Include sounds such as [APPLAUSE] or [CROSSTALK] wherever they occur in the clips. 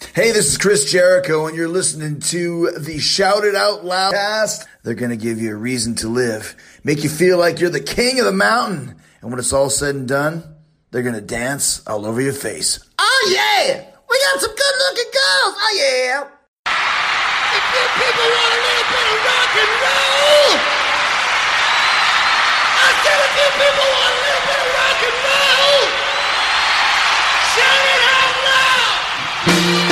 Hey, this is Chris Jericho, and you're listening to the Shout It Out Loud cast. They're going to give you a reason to live, make you feel like you're the king of the mountain. And when it's all said and done, they're going to dance all over your face. Oh, yeah! We got some good looking girls! Oh, yeah! If you people want a little bit of rock and roll, I said if you people want a little bit of rock and roll, shout it out loud!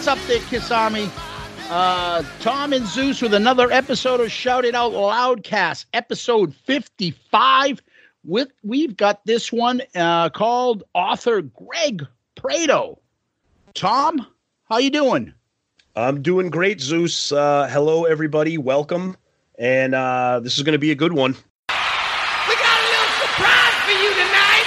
What's up there, Kiss? Uh, Tom and Zeus with another episode of Shout It Out Loudcast, episode 55. With we've got this one uh, called author Greg Prato. Tom, how you doing? I'm doing great, Zeus. Uh, hello, everybody. Welcome. And uh, this is going to be a good one. We got a little surprise for you tonight.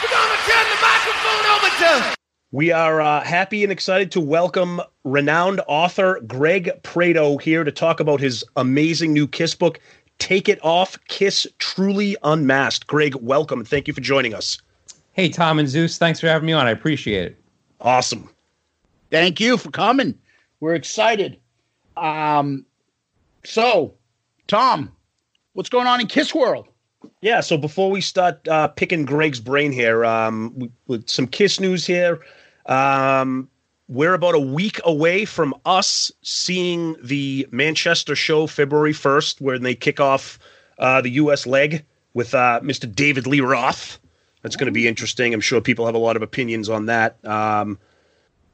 We're gonna turn the microphone over to. We are uh, happy and excited to welcome renowned author Greg Prato here to talk about his amazing new Kiss book, Take It Off Kiss Truly Unmasked. Greg, welcome. Thank you for joining us. Hey, Tom and Zeus, thanks for having me on. I appreciate it. Awesome. Thank you for coming. We're excited. Um, so, Tom, what's going on in Kiss World? Yeah, so before we start uh, picking Greg's brain here, um, with some Kiss news here, um, we're about a week away from us seeing the Manchester show February 1st, where they kick off uh, the U.S. leg with uh, Mr. David Lee Roth. That's going to be interesting. I'm sure people have a lot of opinions on that. Um,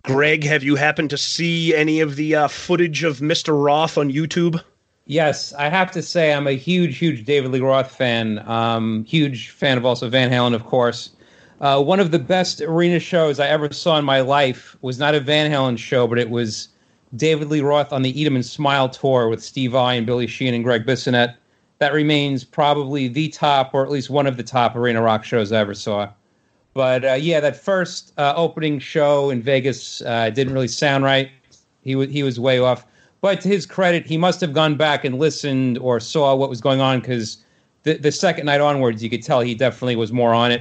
Greg, have you happened to see any of the uh, footage of Mr. Roth on YouTube? Yes, I have to say I'm a huge, huge David Lee Roth fan. Um, huge fan of also Van Halen, of course. Uh, one of the best arena shows I ever saw in my life was not a Van Halen show, but it was David Lee Roth on the Eat 'em and Smile tour with Steve Vai and Billy Sheehan and Gregg Bissonette. That remains probably the top, or at least one of the top arena rock shows I ever saw. But uh, yeah, that first uh, opening show in Vegas uh, didn't really sound right. He was he was way off. But to his credit, he must have gone back and listened or saw what was going on because the the second night onwards, you could tell he definitely was more on it.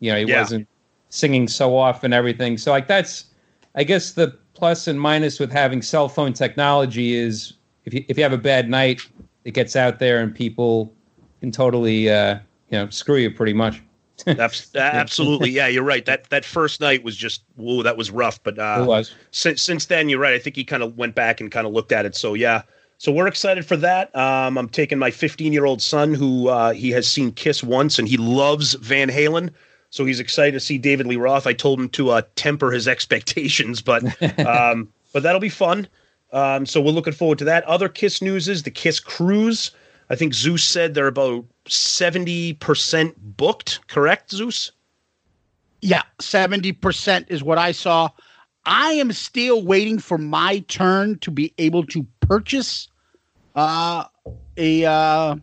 You know, he Yeah. wasn't singing so off and everything. So like that's, I guess the plus and minus with having cell phone technology is if you if you have a bad night, it gets out there and people can totally uh, you know screw you pretty much. That's [LAUGHS] absolutely yeah. You're right. That that first night was just whoa, that was rough. But uh, it was. since since then, you're right. I think he kind of went back and kind of looked at it. So yeah. So we're excited for that. Um, I'm taking my 15 year old son, who uh, he has seen Kiss once, and he loves Van Halen. So he's excited to see David Lee Roth. I told him to uh, temper his [LAUGHS] expectations, but um, but that'll be fun. Um, so we're looking forward to that. Other Kiss news is the Kiss cruise. I think Zeus said they're about 70% booked. Correct, Zeus? Yeah, 70% is what I saw. I am still waiting for my turn to be able to purchase uh, a uh,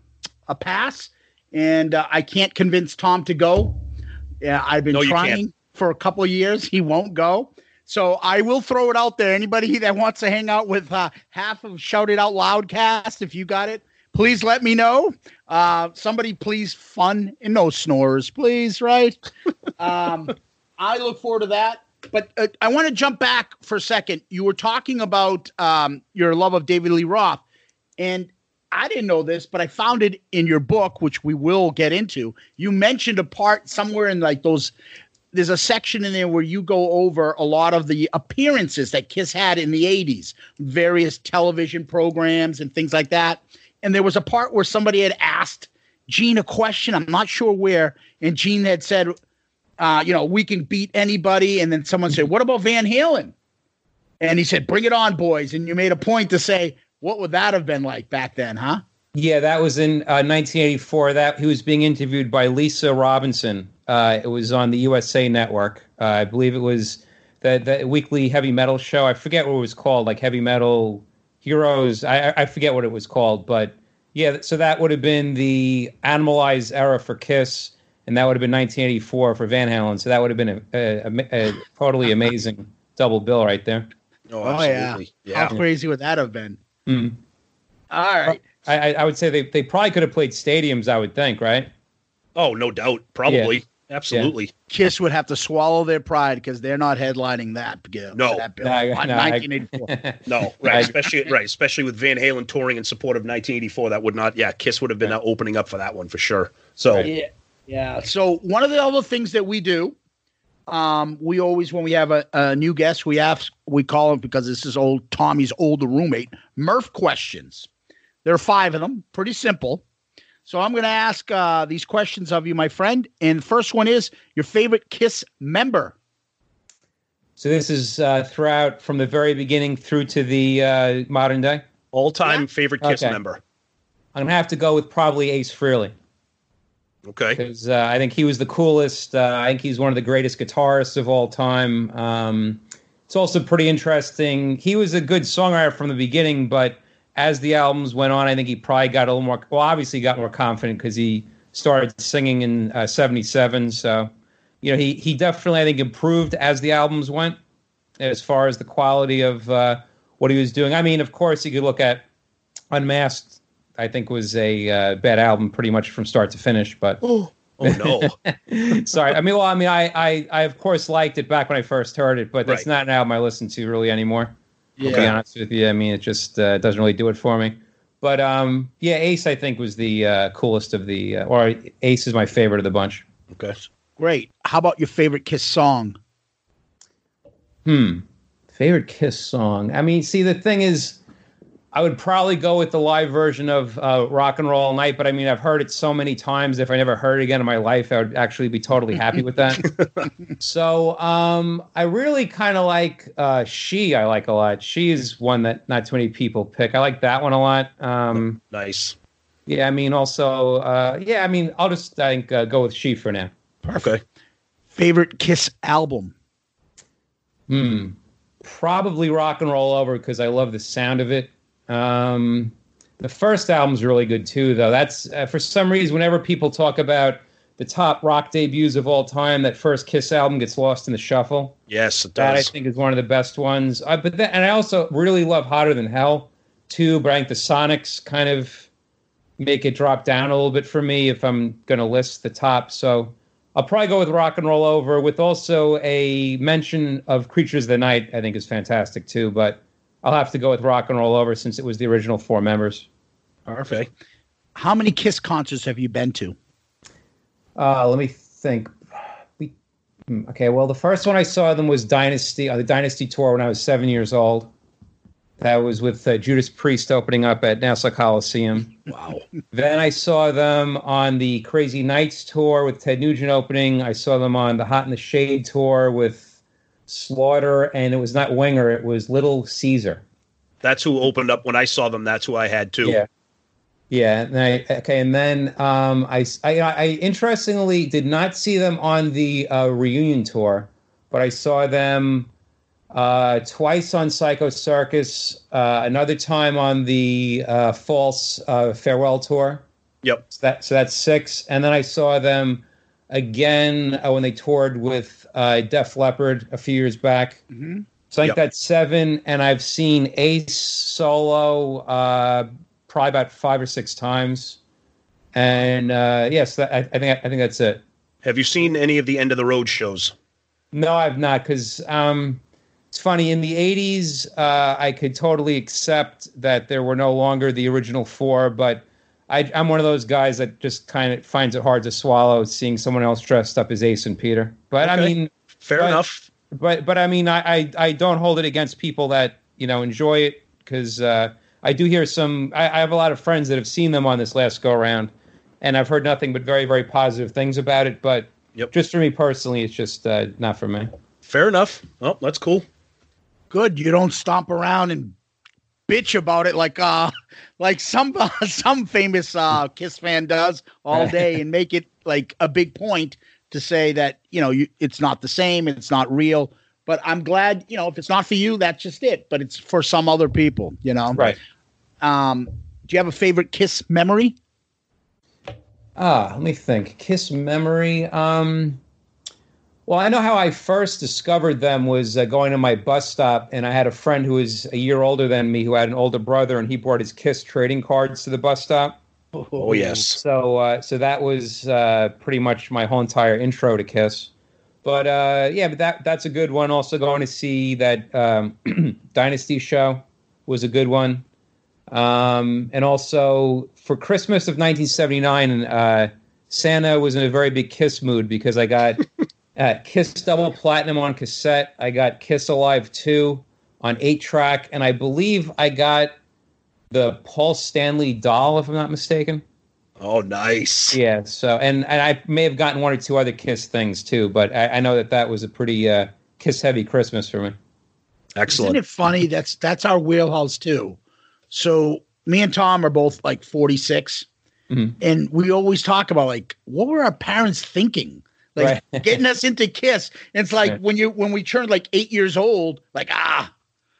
a pass, and uh, I can't convince Tom to go. Yeah, I've been No, trying for a couple of years. He won't go. So I will throw it out there. Anybody that wants to hang out with uh, half of Shout It Out Loudcast, if you got it, please let me know. Uh, somebody, please, fun and no snores, please, right? [LAUGHS] um, I look forward to that. But uh, I want to jump back for a second. You were talking about um, your love of David Lee Roth, and I didn't know this, but I found it in your book, which we will get into. You mentioned a part somewhere in like those. There's a section in there where you go over a lot of the appearances that Kiss had in the 80s, various television programs and things like that. And there was a part where somebody had asked Gene a question. I'm not sure where, and Gene had said, uh, you know, we can beat anybody. And then someone said, "What about Van Halen?" And he said, "Bring it on, boys." And you made a point to say, "What would that have been like back then, huh?" Yeah, that was in uh, 1984. That he was being interviewed by Lisa Robinson. Uh, it was on the USA Network. Uh, I believe it was the the weekly heavy metal show. I forget what it was called, like Heavy Metal Heroes. I, I forget what it was called, but yeah. So that would have been the Animalized era for Kiss, and that would have been 1984 for Van Halen. So that would have been a, a, a, a totally amazing double bill right there. Oh, Oh, yeah. absolutely. yeah. How crazy would that have been? Mm. All right. I, I- I would say they, they probably could have played stadiums. I would think, right? Oh, no doubt. Probably. Absolutely. Kiss would have to swallow their pride because they're not headlining that. bill- No. that bill. No, I- Not no, I- 1984. [LAUGHS] No, right. Especially right, especially with Van Halen touring in support of 1984. That would not. Yeah, Kiss would have been uh, opening up for that one for sure. So Right. Yeah, yeah. So one of the other things that we do, um, we always when we have a, a new guest, we ask, we call him because this is old Tommy's older roommate, Murph questions. There are five of them, pretty simple. So I'm going to ask uh, these questions of you, my friend. And the first one is your favorite Kiss member. So this is uh, throughout from the very beginning through to the uh, modern day. all time favorite Kiss Okay. member. I'm gonna have to go with probably Ace Frehley Okay. because uh, I think he was the coolest. Uh, I think he's one of the greatest guitarists of all time. Um, it's also pretty interesting. He was a good songwriter from the beginning, but as the albums went on, I think he probably got a little more. Well, obviously, he got more confident because he started singing in uh, '77. So, you know, he he definitely I think improved as the albums went, as far as the quality of uh, what he was doing. I mean, of course, you could look at Unmasked. I think was a uh, bad album pretty much from start to finish, but [GASPS] Oh no. [LAUGHS] sorry. I mean, well, I mean, I, I, I of course liked it back when I first heard it, but that's Right. not an album I listen to really anymore. To be honest with you, I mean, it just uh, doesn't really do it for me. But um, yeah, Ace I think was the uh, coolest of the, uh, or Ace is my favorite of the bunch. Okay. Great. How about your favorite Kiss song? Hmm. Favorite Kiss song. I mean, see, the thing is, I would probably go with the live version of uh, Rock and Roll All Night, but I mean, I've heard it so many times. If I never heard it again in my life, I would actually be totally happy with that. [LAUGHS] so um, I really kind of like uh, She, I like a lot. She is one that not too many people pick. I like that one a lot. Um, Nice. yeah, I mean, also, uh, yeah, I mean, I'll just, I think, uh, go with She for now. Okay. Favorite Kiss album? Hmm. Probably rock and roll over because I love the sound of it. Um, the first album's really good too, though. That's uh, for some reason whenever people talk about the top rock debuts of all time, that first Kiss album gets lost in the shuffle. Yes, it That I think is one of the best ones. Uh, but then, and I also really love Hotter Than Hell too. But I think the Sonics kind of make it drop down a little bit for me if I'm going to list the top. So I'll probably go with Rock and Roll Over, with also a mention of Creatures of the Night. I think is fantastic too. But I'll have to go with Rock and Roll Over since it was the original four members. Perfect. How many Kiss concerts have you been to? Uh, let me think. We, hmm, okay, well, the first one I saw them was Dynasty on the Dynasty tour when I was seven years old. That was with uh, Judas Priest opening up at Nassau Coliseum. Wow. Then I saw them on the Crazy Nights tour with Ted Nugent opening. I saw them on the Hot in the Shade tour with Slaughter, and it was not Winger, it was Little Caesar. That's who opened up when I saw them. That's who I had too. Yeah. Yeah. And I, okay. And then um, I, I, I interestingly did not see them on the uh, reunion tour, but I saw them uh, twice on Psycho Circus, uh, another time on the uh, False uh, Farewell tour. Yep. So, that, so that's six. And then I saw them again uh, when they toured with uh, Def Leppard a few years back. Mhm. So I think Yep. that's seven. And I've seen Ace solo uh, probably about five or six times. And uh, yes, that, I, I think I think that's it. Have you seen any of the end of the road shows? No, I've not because um, it's funny. In the '80s, uh, I could totally accept that there were no longer the original four, but I, I'm one of those guys that just kind of finds it hard to swallow seeing someone else dressed up as Ace and Peter. But I mean, Fair But- enough. but but I mean, I I, I don't hold it against people that you know enjoy it because uh, I do hear some. I, I have a lot of friends that have seen them on this last go around, and I've heard nothing but very very positive things about it. But Yep. just for me personally, it's just uh, not for me. Fair enough. Oh, that's cool. Good. You don't stomp around and bitch about it like uh [LAUGHS] like some uh, [LAUGHS] some famous uh Kiss fan does all day and make it like a big point to say that you know you, it's not the same, it's not real. But I'm glad you know if it's not for you, that's just it. But it's for some other people, you know. Right. Um, do you have a favorite Kiss memory? Ah, let me think. Kiss memory. Um, well, I know how I first discovered them was uh, going to my bus stop, and I had a friend who was a year older than me who had an older brother, and he brought his Kiss trading cards to the bus stop. Oh yes. So, uh, so that was uh, pretty much my whole entire intro to Kiss. But uh, yeah, but that that's a good one. Also, going to see that um, [CLEARS THROAT] Dynasty show was a good one. Um, and also for Christmas of 1979, uh, Santa was in a very big Kiss mood because I got [LAUGHS] uh, Kiss Double Platinum on cassette. I got Kiss Alive 2 on 8 track. And I believe I got the Paul Stanley doll, if I'm not mistaken. Oh, nice. Yeah. So, and, and I may have gotten one or two other Kiss things too, but I, I know that that was a pretty uh, Kiss heavy Christmas for me. Excellent. Isn't it funny? That's that's our wheelhouse too. So me and Tom are both like 46, Mhm. and we always talk about like what were our parents thinking, like Right. [LAUGHS] getting us into Kiss. And it's like Right. when you when we turned like eight years old, like ah,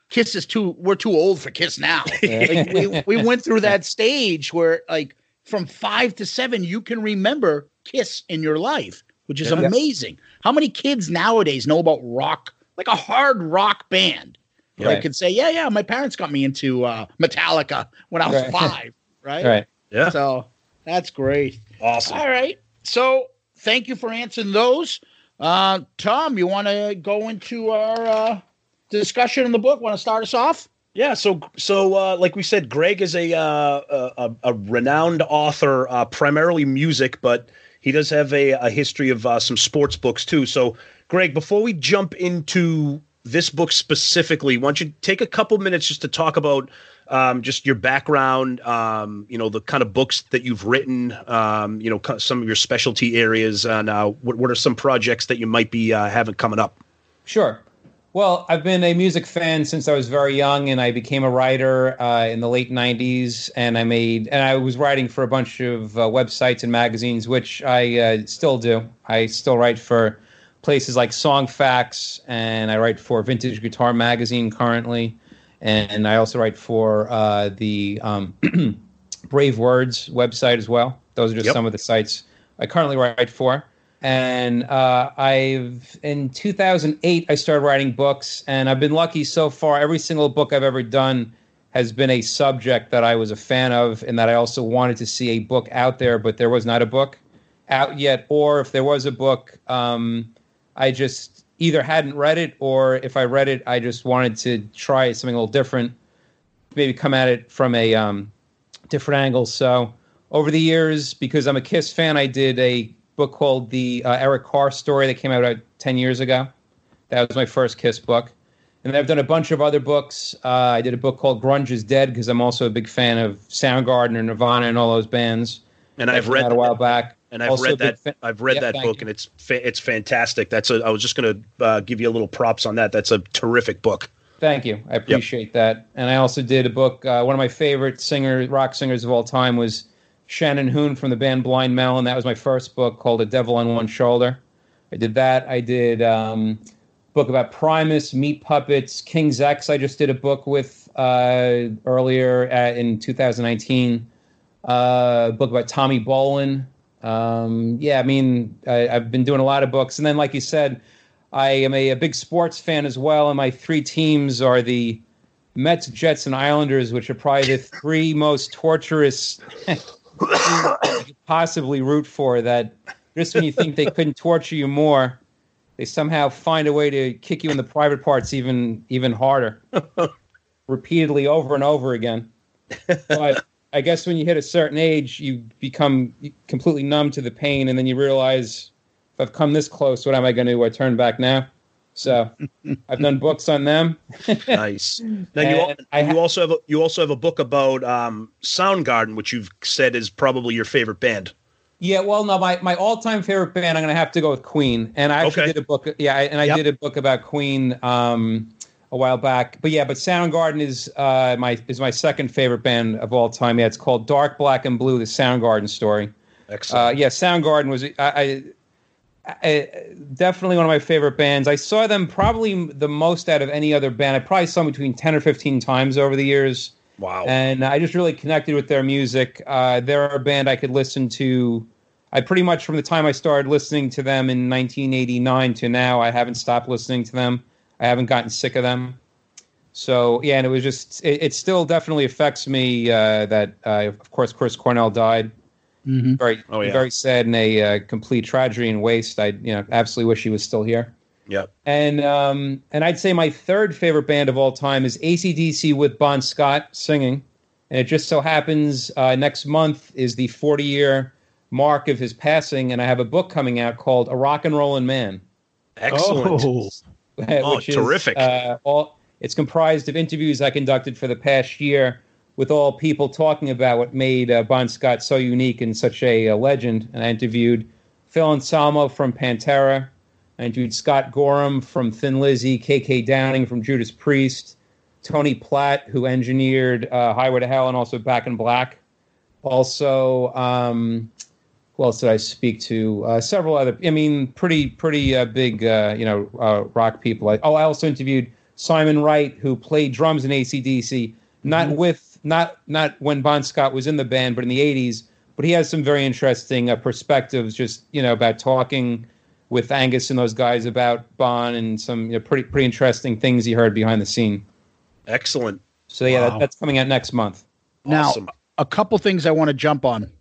Kiss is too we're too old for Kiss now. [LAUGHS] like we we went through that stage where like from five to seven you can remember Kiss in your life, which is Yeah. amazing. How many kids nowadays know about rock, like a hard rock band? Right. I could say, yeah, yeah, my parents got me into uh, Metallica when I was Right. [LAUGHS] five, right? Right. Yeah. So that's great. Awesome. All right. So thank you for answering those. Uh, Tom, you want to go into our uh, discussion in the book? Want to start us off? Yeah, so so uh, like we said, Greg is a uh, a, a renowned author, uh, primarily music, but he does have a, a history of uh, some sports books too. So, Greg, before we jump into this book specifically, why don't you take a couple minutes just to talk about um, just your background, um, you know, the kind of books that you've written, um, you know, some of your specialty areas, and uh, what, what are some projects that you might be uh, having coming up? Sure. Well, I've been a music fan since I was very young, and I became a writer uh, in the late '90s. And I made, and I was writing for a bunch of uh, websites and magazines, which I uh, still do. I still write for places like Songfacts, and I write for Vintage Guitar Magazine currently, and I also write for uh, the um, [CLEARS THROAT] Brave Words website as well. Those are just Yep. some of the sites I currently write for. And uh, I've in 2008 I started writing books, and I've been lucky so far. Every single book I've ever done has been a subject that I was a fan of, and that I also wanted to see a book out there, but there was not a book out yet. Or if there was a book, um, I just either hadn't read it, or if I read it, I just wanted to try something a little different, maybe come at it from a um, different angle. So over the years, because I'm a Kiss fan, I did a book called the uh, Eric Carr story that came out about 10 years ago. That was my first Kiss book. And I've done a bunch of other books. Uh, I did a book called Grunge is Dead because I'm also a big fan of Soundgarden and Nirvana and all those bands. And I've read a while back. and I've Also read that. fa- I've read Yep, that book, you. and it's fa- it's fantastic. That's a. I was just going to uh, give you a little props on that. That's a terrific book. Thank you. I appreciate that. And I also did a book. Uh, one of my favorite singer, rock singers of all time was Shannon Hoon from the band Blind Melon. That was my first book called A Devil on One Shoulder. I did that. I did um, a book about Primus, Meat Puppets, King's X. I just did a book with uh, earlier at, in 2019. Uh, a book about Tommy Bolin. Um, yeah, I mean, I, I've been doing a lot of books. And then, like you said, I am a, a big sports fan as well, and my three teams are the Mets, Jets, and Islanders, which are probably the three most torturous teams you could possibly root for. That just when you think they couldn't torture you more, they somehow find a way to kick you in the private parts even even harder, [LAUGHS] repeatedly over and over again. But I guess when you hit a certain age, you become completely numb to the pain, and then you realize if I've come this close, what am I going to do? I turn back now. So [LAUGHS] I've done books on them. Nice. Now you, ha- you also have a, you also have a book about um, Soundgarden, which you've said is probably your favorite band. Yeah, well, no, my, my all time favorite band, I'm going to have to go with Queen. And I actually Okay. did a book. Yeah, I- and I Yep. did a book about Queen um, a while back. But yeah, but Soundgarden is uh, my is my second favorite band of all time. Yeah, it's called Dark Black and Blue: The Soundgarden Story. Excellent. Uh, yeah, Soundgarden was I, I, I definitely one of my favorite bands. I saw them probably the most out of any other band. I probably saw them between ten or fifteen times over the years wow. and I just really connected with their music. Uh, they're a band I could listen to. I pretty much from the time I started listening to them in 1989 to now, I haven't stopped listening to them. I haven't gotten sick of them. So yeah, and it was just it, it still definitely affects me uh, that uh, of course Chris Cornell died. Mm-hmm. Very Oh, yeah. very sad and a uh, complete tragedy and waste. I you know absolutely wish he was still here. Yep. And um, and I'd say my third favorite band of all time is ACDC with Bon Scott singing. And it just so happens uh, next month is the 40 year mark of his passing, and I have a book coming out called A Rock and Rollin' Man. Excellent. Oh. [LAUGHS] Oh, which is, terrific. uh, all, it's comprised of interviews I conducted for the past year with all people talking about what made uh, Bon Scott so unique and such a, uh legend. And I interviewed Phil Anselmo from Pantera. I interviewed Scott Gorham from Thin Lizzy, KK Downing from Judas Priest, Tony Platt, who engineered uh, Highway to Hell and also Back in Black. Also, um, who else did I speak to? Uh, several other. I mean, pretty pretty uh, big, uh, you know, uh, rock people. I, oh, I also interviewed Simon Wright, who played drums in ACDC. Not with not not when Bon Scott was in the band, but in the '80s. But he has some very interesting uh, perspectives, just you know, about talking with Angus and those guys about Bon and some you know, pretty pretty interesting things he heard behind the scene. Excellent. So yeah, Wow. that, that's coming out next month. Now, Awesome. a couple things I want to jump on.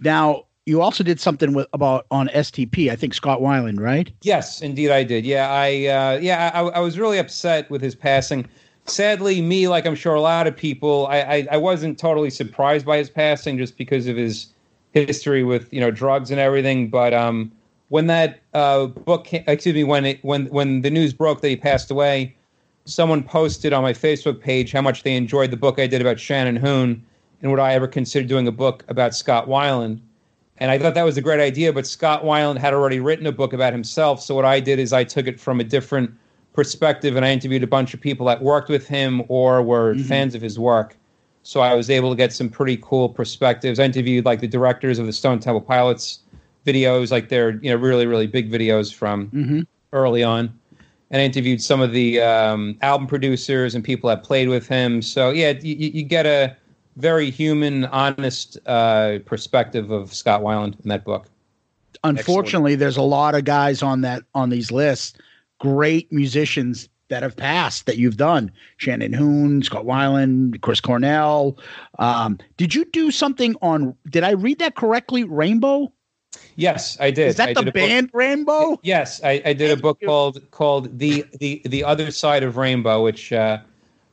Now, you also did something with about on STP. I think Scott Weiland, right? Yes, indeed, I did. Yeah, I uh, yeah, I, I was really upset with his passing. Sadly, me, like I'm sure a lot of people, I, I I wasn't totally surprised by his passing just because of his history with you know drugs and everything. But um, when that uh, book, excuse me, when it when when the news broke that he passed away, someone posted on my Facebook page how much they enjoyed the book I did about Shannon Hoon and would I ever consider doing a book about Scott Weiland. And I thought that was a great idea, but Scott Weiland had already written a book about himself. So what I did is I took it from a different perspective and I interviewed a bunch of people that worked with him or were fans of his work. So I was able to get some pretty cool perspectives. I interviewed like the directors of the Stone Temple Pilots videos, like they're you know really really big videos from Mm-hmm. early on, and I interviewed some of the um, album producers and people that played with him. So yeah, you you get a very human, honest uh, perspective of Scott Weiland in that book. Unfortunately, there's a lot of guys on that on these lists, great musicians that have passed that you've done. Shannon Hoon, Scott Weiland, Chris Cornell. Um, did you do something on? Did I read that correctly? Rainbow? Yes, I did. Is that I the a book- band Rainbow? Yes, I, I did a book you. called called the the the other side of rainbow, which uh,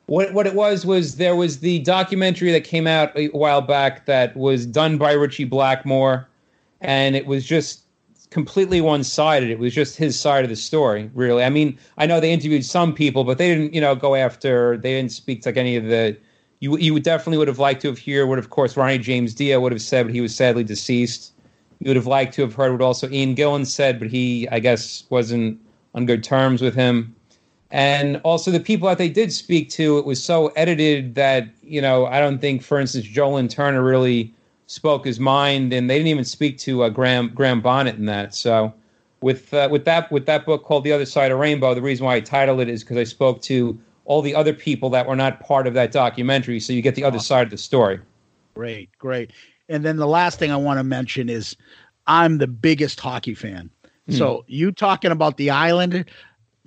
what what it was was there was the documentary that came out a while back that was done by Ritchie Blackmore, and it was just completely one sided. It was just his side of the story, really. I mean, I know they interviewed some people, but they didn't, you know, go after. They didn't speak to like any of the. You you would definitely would have liked to have heard what, of course, Ronnie James Dio would have said, but he was sadly deceased. You would have liked to have heard what also Ian Gillan said, but he, I guess, wasn't on good terms with him. And also the people that they did speak to, it was so edited that, you know, I don't think, for instance, Joe Lynn Turner really spoke his mind, and they didn't even speak to uh, Graham Graham Bonnet in that. So, with uh, with that with that book called The Other Side of Rainbow, the reason why I titled it is because I spoke to all the other people that were not part of that documentary, so you get the other side of the story. Great, great. And then the last thing I want to mention is I'm the biggest hockey fan. So you talking about the island?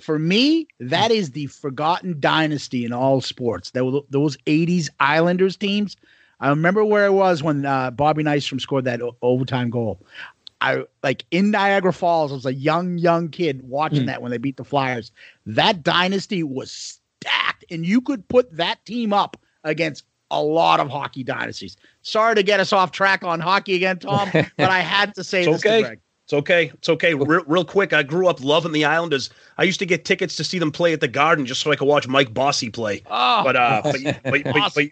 For me, that is the forgotten dynasty in all sports. Were those '80s Islanders teams. I remember where I was when uh, Bobby Nystrom scored that o- overtime goal. I like in Niagara Falls. I was a young, young kid watching that when they beat the Flyers. That dynasty was stacked, and you could put that team up against a lot of hockey dynasties. Sorry to get us off track on hockey again, Tom, [LAUGHS] but I had to say this to okay. Greg. It's okay. It's okay. Real, real quick, I grew up loving the Islanders. I used to get tickets to see them play at the Garden just so I could watch Mike Bossy play. Oh, [LAUGHS] But uh, but, but, but, but,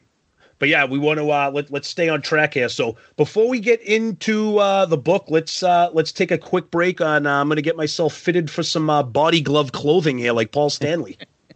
but yeah, we want to uh, let let's stay on track here. So before we get into uh, the book, let's uh, let's take a quick break. On uh, I'm going to get myself fitted for some uh, body glove clothing here, like Paul Stanley. [LAUGHS]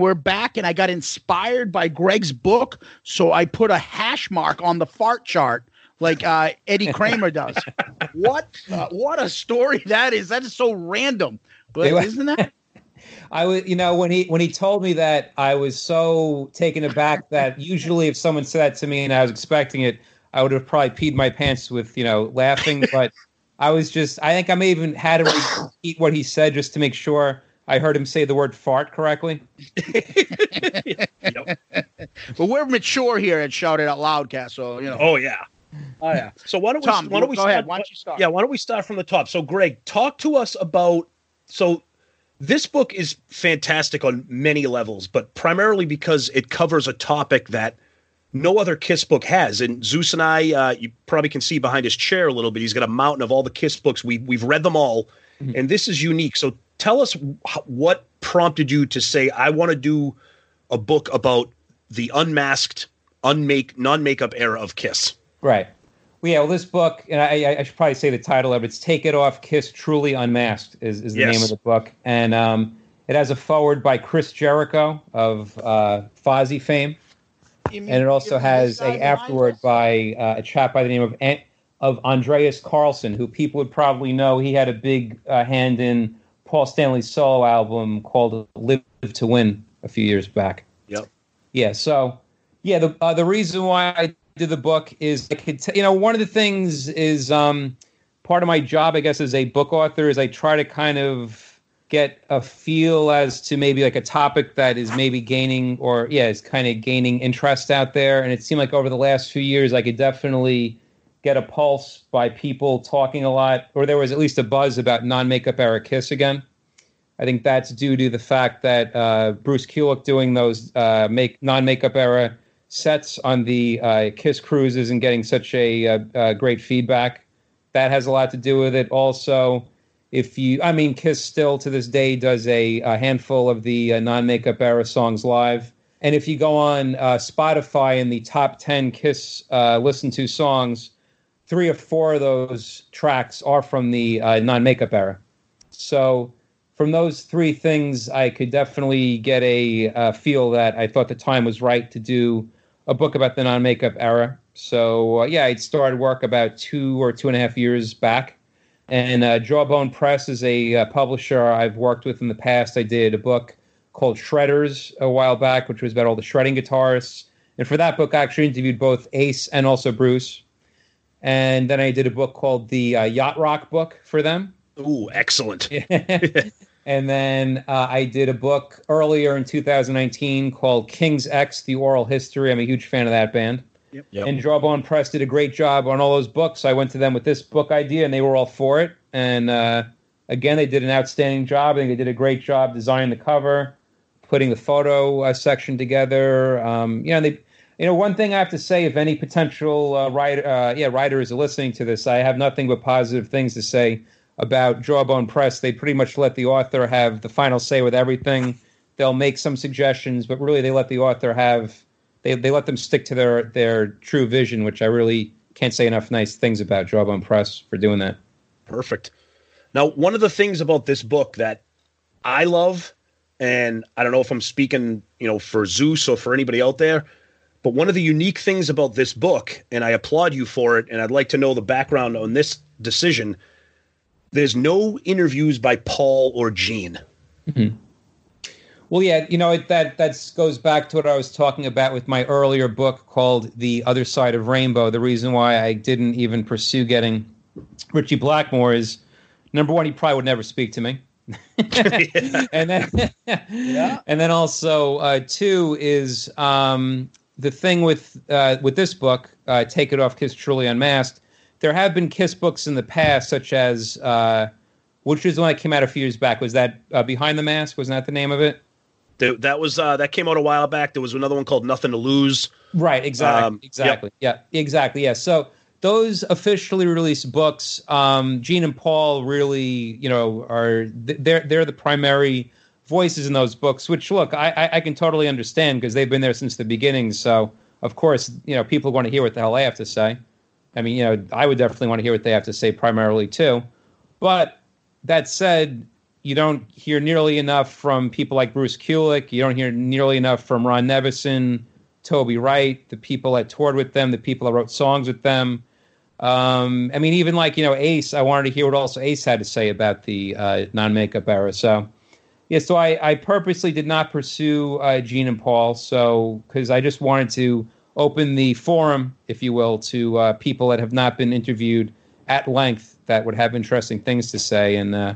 we're back, and I got inspired by Greg's book, so I put a hash mark on the fart chart like uh, Eddie [LAUGHS] Kramer does. what? Uh, what a story that is! That is so random, but were- isn't that? [LAUGHS] I was, you know, when he when he told me that, I was so taken aback that usually if someone said that to me and I was expecting it, I would have probably peed my pants with, you know, laughing. But I was just, I think I may even had to repeat what he said just to make sure I heard him say the word fart correctly. Yep. But we're mature here at Shout It Out Loudcast, so you know. Oh yeah. Oh yeah. So why don't we Tom, why don't we go start, ahead. Why don't you start? Yeah, why don't we start from the top? So Greg, talk to us about so this book is fantastic on many levels, but primarily because it covers a topic that no other Kiss book has. And Zeus and I, uh, you probably can see behind his chair a little bit. He's got a mountain of all the Kiss books. We we've read them all, and this is unique. So tell us what prompted you to say I want to do a book about the unmasked, unmake, non-makeup era of Kiss. Right. Well, yeah. Well, this book, and I, I should probably say the title of it. It's "Take It Off, Kiss Truly Unmasked" is, is the Yes. name of the book, and um, it has a forward by Chris Jericho of uh, Fozzy fame, and it also has a afterword by uh, a chap by the name of An- of Andreas Carlsson, who people would probably know. He had a big uh, hand in Paul Stanley's solo album called "Live to Win" a few years back. Yep. Yeah. So, yeah, the uh, the reason why I did the book is I could, t- you know, one of the things is um, part of my job, I guess, as a book author, is I try to kind of get a feel as to maybe like a topic that is maybe gaining or yeah, is kind of gaining interest out there. And it seemed like over the last few years, I could definitely get a pulse by people talking a lot, or there was at least a buzz about non-makeup era Kiss again. I think that's due to the fact that uh, Bruce Kulick doing those uh, make non-makeup era sets on the uh, Kiss cruises and getting such a, uh uh great feedback. that has a lot to do with it. Also, if you, I mean, Kiss still to this day does a, a handful of the uh, non makeup era songs live. And if you go on Spotify in the top 10 Kiss uh, listen to songs, three or four of those tracks are from the uh, non makeup era. So, from those three things, I could definitely get a uh, feel that I thought the time was right to do a book about the non makeup era. So, uh, yeah, I'd started work about two or two and a half years back. And uh, Jawbone Press is a uh, publisher I've worked with in the past. I did a book called Shredders a while back, which was about all the shredding guitarists. And for that book, I actually interviewed both Ace and also Bruce. And then I did a book called the uh, Yacht Rock book for them. Ooh, excellent. [LAUGHS] and then uh, I did a book earlier in 2019 called King's X: The Oral History. I'm a huge fan of that band. Yep. And Jawbone Press did a great job on all those books. I went to them with this book idea, and they were all for it. And uh, again, they did an outstanding job. I think they did a great job designing the cover, putting the photo uh, section together. Um, you know, they, you know, one thing I have to say, if any potential uh, writer, uh, yeah, writers are listening to this, I have nothing but positive things to say about Jawbone Press. They pretty much let the author have the final say with everything. They'll make some suggestions, but really they let the author have they they let them stick to their their true vision, which I really can't say enough nice things about Jawbone Press for doing that. Perfect. Now, one of the things about this book that I love, and I don't know if I'm speaking, you know, for Zeus or for anybody out there, but one of the unique things about this book, and I applaud you for it, and I'd like to know the background on this decision. There's no interviews by Paul or Gene. Mm-hmm. Well, yeah, you know it, that that goes back to what I was talking about with my earlier book called "The Other Side of Rainbow." The reason why I didn't even pursue getting Ritchie Blackmore is number one, he probably would never speak to me, [LAUGHS] [LAUGHS] and then Yeah. [LAUGHS] and then also uh, two is um, the thing with uh, with this book, uh, "Take It Off, Kiss Truly Unmasked." There have been Kiss books in the past, such as uh, which is the one that came out a few years back. Was that uh, Behind the Mask? Wasn't that the name of it? Th- That was uh, that came out a while back. There was another one called Nothing to Lose. Right, exactly, Um, yep. exactly, yeah, exactly, yeah. So those officially released books, um, Gene and Paul really, you know, are th- they're they're the primary voices in those books. Which look, I I, I can totally understand because they've been there since the beginning. So of course, you know, people want to hear what the hell I have to say. I mean, you know, I would definitely want to hear what they have to say primarily too. But that said, you don't hear nearly enough from people like Bruce Kulick. You don't hear nearly enough from Ron Nevison, Toby Wright, the people that toured with them, the people that wrote songs with them. Um, I mean, even like you know Ace, I wanted to hear what also Ace had to say about the uh, non-makeup era. So, yeah, so I, I purposely did not pursue uh, Gene and Paul, so because I just wanted to open the forum, if you will, to uh, people that have not been interviewed at length that would have interesting things to say. And uh,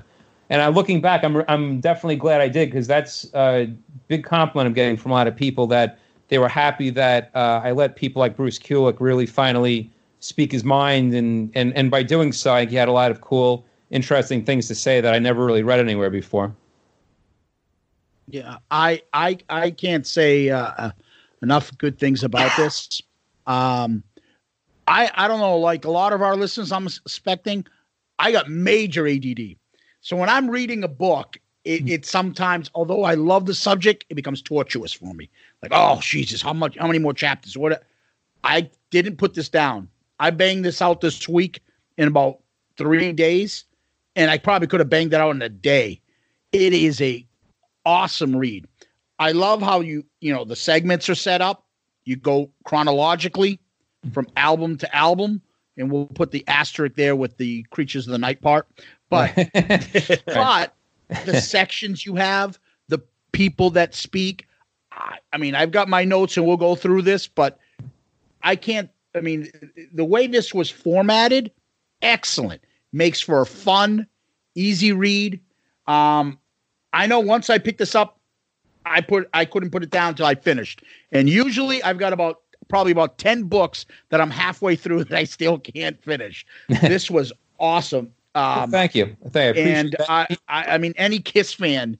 and I'm looking back, I'm I'm definitely glad I did because that's a big compliment I'm getting from a lot of people that they were happy that uh, I let people like Bruce Kulick really finally speak his mind, and and and by doing so, he had a lot of cool, interesting things to say that I never really read anywhere before. Yeah, I I I can't say uh, uh, enough good things about this. Um, I I don't know, like a lot of our listeners, I'm expecting. I got major ADD, so when I'm reading a book, it, it sometimes, although I love the subject, it becomes tortuous for me. Like, oh Jesus, how much? How many more chapters? What? I didn't put this down. I banged this out this week in about three days, and I probably could have banged that out in a day. It is a awesome read. I love how you, you know, the segments are set up. You go chronologically from album to album, and we'll put the asterisk there with the creatures of the night part. But [LAUGHS] but the sections you have, the people that speak. I, I mean, I've got my notes and we'll go through this, but I can't. I mean, the way this was formatted, excellent. Makes for a fun, easy read. Um, I know once I picked this up, I put I couldn't put it down until I finished. And usually I've got about probably about 10 books that I'm halfway through [LAUGHS] that I still can't finish. [LAUGHS] this was awesome. Well, Um, thank you. Thank- I and. I, I, I mean, any Kiss fan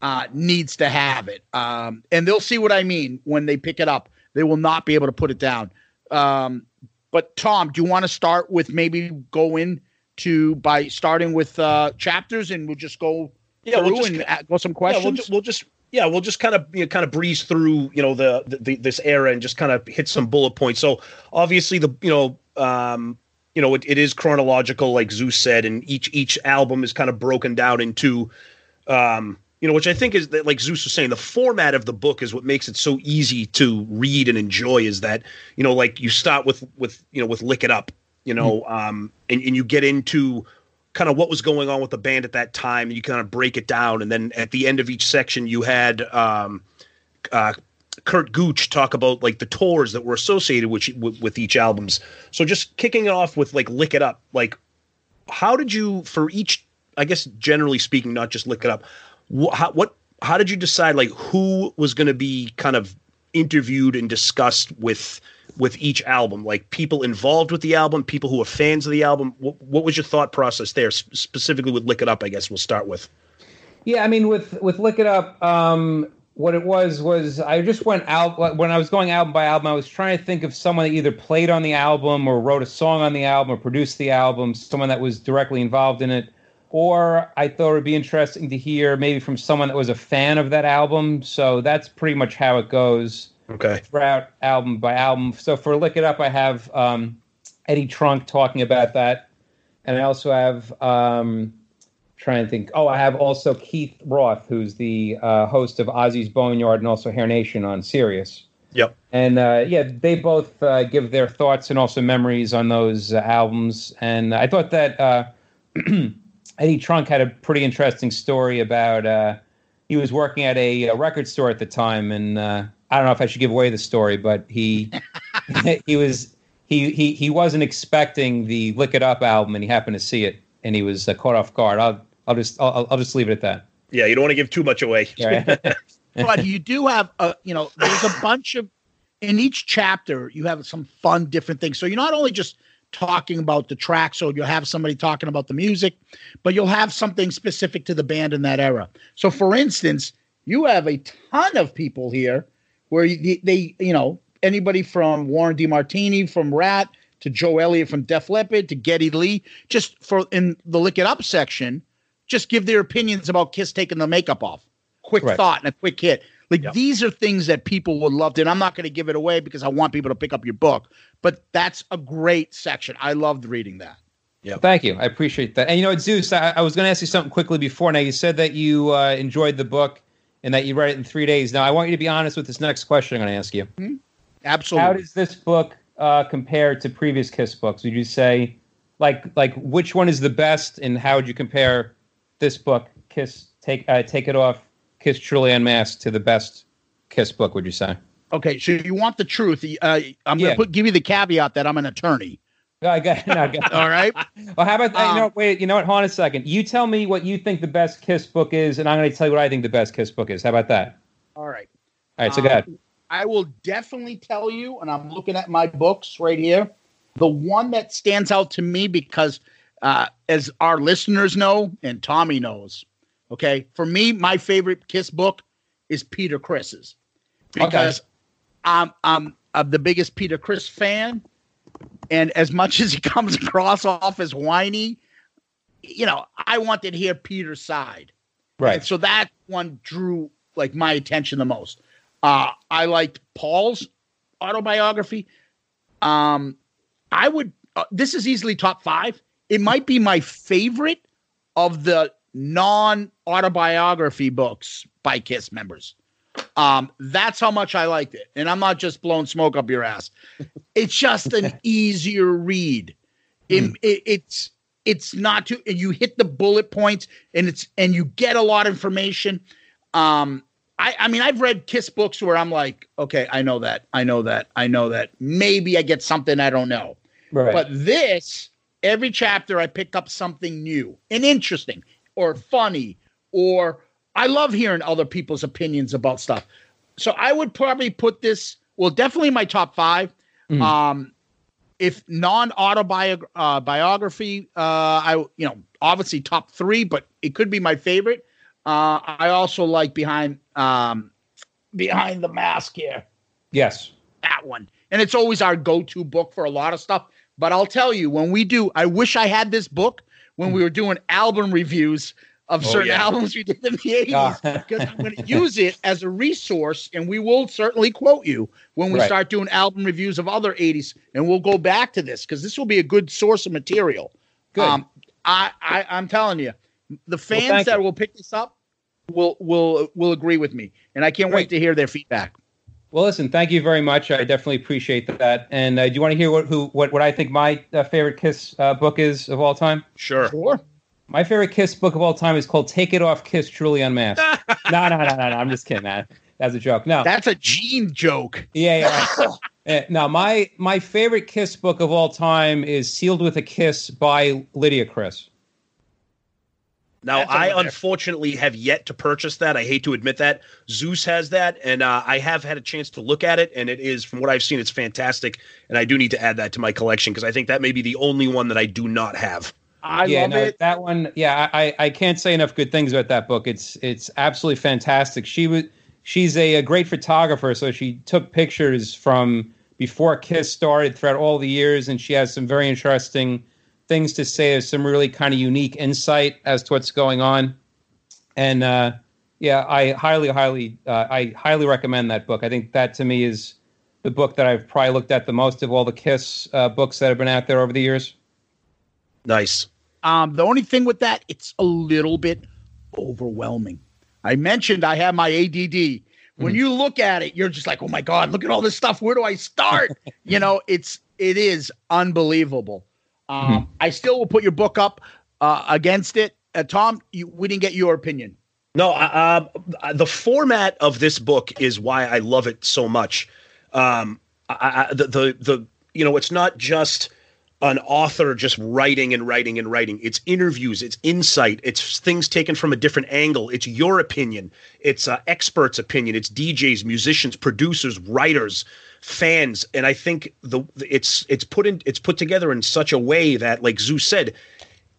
uh, needs to have it, um, and they'll see what I mean when they pick it up. They will not be able to put it down. Um, but Tom, do you want to start with maybe go in to by starting with uh, chapters, and we'll just go Yeah, through we'll just- and go some Yeah, we'll, questions. ju- we'll just yeah, we'll just kind of you know, kind of breeze through you know the, the, the this era and just kind of hit some bullet points. So obviously the you know um you know it, it is chronological like Zeus said, and each each album is kind of broken down into um you know which I think is that like Zeus was saying the format of the book is what makes it so easy to read and enjoy is that you know like you start with with you know with lick it up you know um and, and you get into kind of what was going on with the band at that time and you kind of break it down and then at the end of each section you had um uh Curt Gooch talk about like the tours that were associated with, with with each albums. So just kicking it off with like lick it up. Like how did you for each I guess generally speaking not just lick it up. Wh- how, what how did you decide like who was going to be kind of interviewed and discussed with with each album like people involved with the album people who are fans of the album what, what was your thought process there specifically with lick it up i guess we'll start with Yeah, I mean, with with Lick It Up, um, what it was was I just went out when I was going album by album. I was trying to think of someone that either played on the album or wrote a song on the album or produced the album, someone that was directly involved in it. Or I thought it would be interesting to hear maybe from someone that was a fan of that album. So that's pretty much how it goes okay throughout album by album. So for Lick It Up, I have um, Eddie Trunk talking about that, and I also have um, trying to think. Oh, I have also Keith Roth, who's the uh, host of Ozzy's Boneyard and also Hair Nation on Sirius. yep And uh, yeah, they both uh, give their thoughts and also memories on those uh, albums. And I thought that uh, [CLEARS THROAT] Eddie Trunk had a pretty interesting story about uh, he was working at a, a record store at the time, and uh, I don't know if I should give away the story, but he [LAUGHS] he was he he he wasn't expecting the Lick It Up album, and he happened to see it, and he was uh, caught off guard. I'll I'll just I'll, I'll just leave it at that. yeah you don't want to give too much away Yeah. [LAUGHS] but you do have a you know there's a bunch of in each chapter you have some fun different things so you're not only just talking about the track so you'll have somebody talking about the music but you'll have something specific to the band in that era so for instance you have a ton of people here where you, they you know anybody from warren demartini from ratt to joe elliott from def leppard to geddy lee just for in the lick it up section just give their opinions about kiss taking the makeup off quick Right. thought and a quick hit. Like these are things that people would love to. And I'm not going to give it away because I want people to pick up your book. But that's a great section. I loved reading that. Yeah. Thank you. I appreciate that. And you know, Zeus, I, I was going to ask you something quickly before. Now, you said that you uh, enjoyed the book and that you read it in three days. Now, I want you to be honest with this next question I'm going to ask you. Absolutely. How does this book uh, compare to previous Kiss books? Would you say, like, like which one is the best, and how would you compare this book, Kiss Take uh, Take It Off, Kiss Truly Unmasked, to the best Kiss book? Would you say? okay, so you want the truth? Uh, I'm going to put give you the caveat that I'm an attorney. No, I got, [LAUGHS] no, I got, All right. [LAUGHS] Well, how about Um, you know? Wait, you know what? Hold on a second. You tell me what you think the best Kiss book is, and I'm going to tell you what I think the best Kiss book is. How about that? All right. All right, so Um, go ahead. I will definitely tell you, and I'm looking at my books right here. The one that stands out to me because, uh, as our listeners know, and Tommy knows, okay, for me, my favorite Kiss book is Peter Criss's because I'm I'm I'm the biggest Peter Criss fan, and as much as he [LAUGHS] comes across off as whiny, you know, I wanted to hear Peter's side. Right. And so that one drew like my attention the most. Uh, I liked Paul's autobiography. Um, I would. Uh, this is easily top five. It might be my favorite of the non-autobiography books by Kiss members. Um, that's how much I liked it, and I'm not just blowing smoke up your ass. It's just an [LAUGHS] easier read. It- it- it's it's not too. You hit the bullet points, and it's and you get a lot of information. Um, I I mean, I've read Kiss books where I'm like, okay, I know that, I know that, I know that. Maybe I get something I don't know. Right. But this, every chapter, I pick up something new and interesting or funny, or I love hearing other people's opinions about stuff. So I would probably put this, well, definitely my top 5 Um, if non autobiography, uh, biography, uh, I, you know, obviously top three, but it could be my favorite. Uh, I also like behind, um, behind the mask here yes. that one. And it's always our go to book for a lot of stuff. But I'll tell you, when we do, I wish I had this book when we were doing album reviews of Oh, certain yeah. albums we did in the 80s Ah. [LAUGHS] because I'm going to use it as a resource and we will certainly quote you when we Right. start doing album reviews of other 80s and we'll go back to this because this will be a good source of material. Good. Um, I, I I'm telling you, the fans thank that you. will pick this up will will will agree with me, and I can't wait to hear their feedback. Well, listen, thank you very much. I definitely appreciate that. And uh, do you want to hear what who what, what I think my uh, favorite Kiss uh, book is of all time? Sure. Sure. My favorite Kiss book of all time is called "Take It Off, Kiss Truly Unmasked." [LAUGHS] no, no, no, no, no. I'm just kidding, man. That's a joke. No, That's a Gene joke. yeah, yeah. [LAUGHS] Uh, now, my my favorite Kiss book of all time is "Sealed with a Kiss" by Lydia Criss. Now, That's I unfortunately have yet to purchase that. I hate to admit that. Zeus has that, and uh, I have had a chance to look at it, and it is, from what I've seen, it's fantastic. And I do need to add that to my collection because I think that may be the only one that I do not have. I yeah, love no, it. that one. Yeah, I, I can't say enough good things about that book. It's it's absolutely fantastic. She was she's a, a great photographer, so she took pictures from before Kiss started throughout all the years, and she has some very interesting things to say. There's some really kind of unique insight as to what's going on, and uh, yeah, I highly, highly, uh, I highly recommend that book. I think that to me is the book that I've probably looked at the most of all the Kiss uh, books that have been out there over the years. Nice. Um, the only thing with that, it's a little bit overwhelming. I mentioned I have my ADD. When you look at it, you're just like, oh my god, look at all this stuff. Where do I start? [LAUGHS] you know, it's it is unbelievable. Um, I still will put your book up uh, against it. Uh, Tom, you, we didn't get your opinion. No, uh, uh, the format of this book is why I love it so much. Um, I, I, the, the the you know, it's not just an author just writing and writing and writing. It's interviews, it's insight, it's things taken from a different angle. It's your opinion, it's uh, experts' opinion, it's DJs, musicians, producers, writers, fans, and I think the it's it's put in it's put together in such a way that, like Zeus said,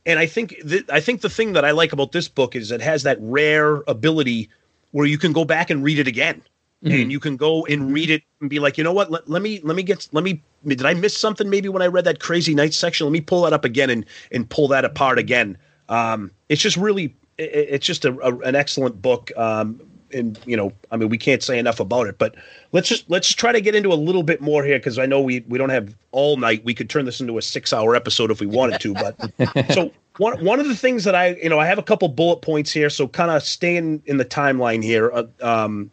and I think th- I think the thing that I like about this book is it has that rare ability where you can go back and read it again, and you can go and read it and be like, you know what? Let, let me let me get let me did I miss something maybe when I read that crazy night section? Let me pull that up again and and pull that apart again. Um, it's just really it, it's just a, a, an excellent book. Um, and you know, I mean, we can't say enough about it. But let's just let's just try to get into a little bit more here because I know we we don't have all night. We could turn this into a six hour episode if we wanted to. But [LAUGHS] so one one of the things that I you know I have a couple bullet points here. So kind of staying in the timeline here. Uh, um,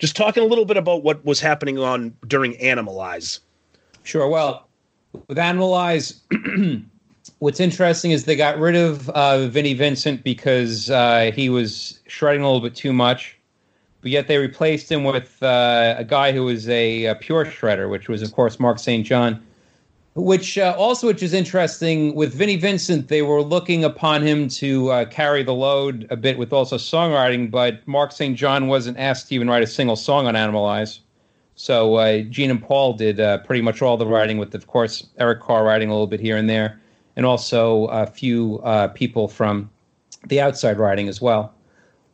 just talking a little bit about what was happening on during Animalize. Sure. Well, with Animalize, [CLEARS THROAT] what's interesting is they got rid of uh, Vinnie Vincent because uh, he was shredding a little bit too much, but yet they replaced him with uh, a guy who was a, a pure shredder, which was, of course, Mark St. John. Which uh, also, which is interesting, with Vinnie Vincent, they were looking upon him to uh, carry the load a bit with also songwriting, but Mark St. John wasn't asked to even write a single song on Animalize So uh, Gene and Paul did uh, pretty much all the writing, with of course Eric Carr writing a little bit here and there, and also a few uh, people from the outside writing as well.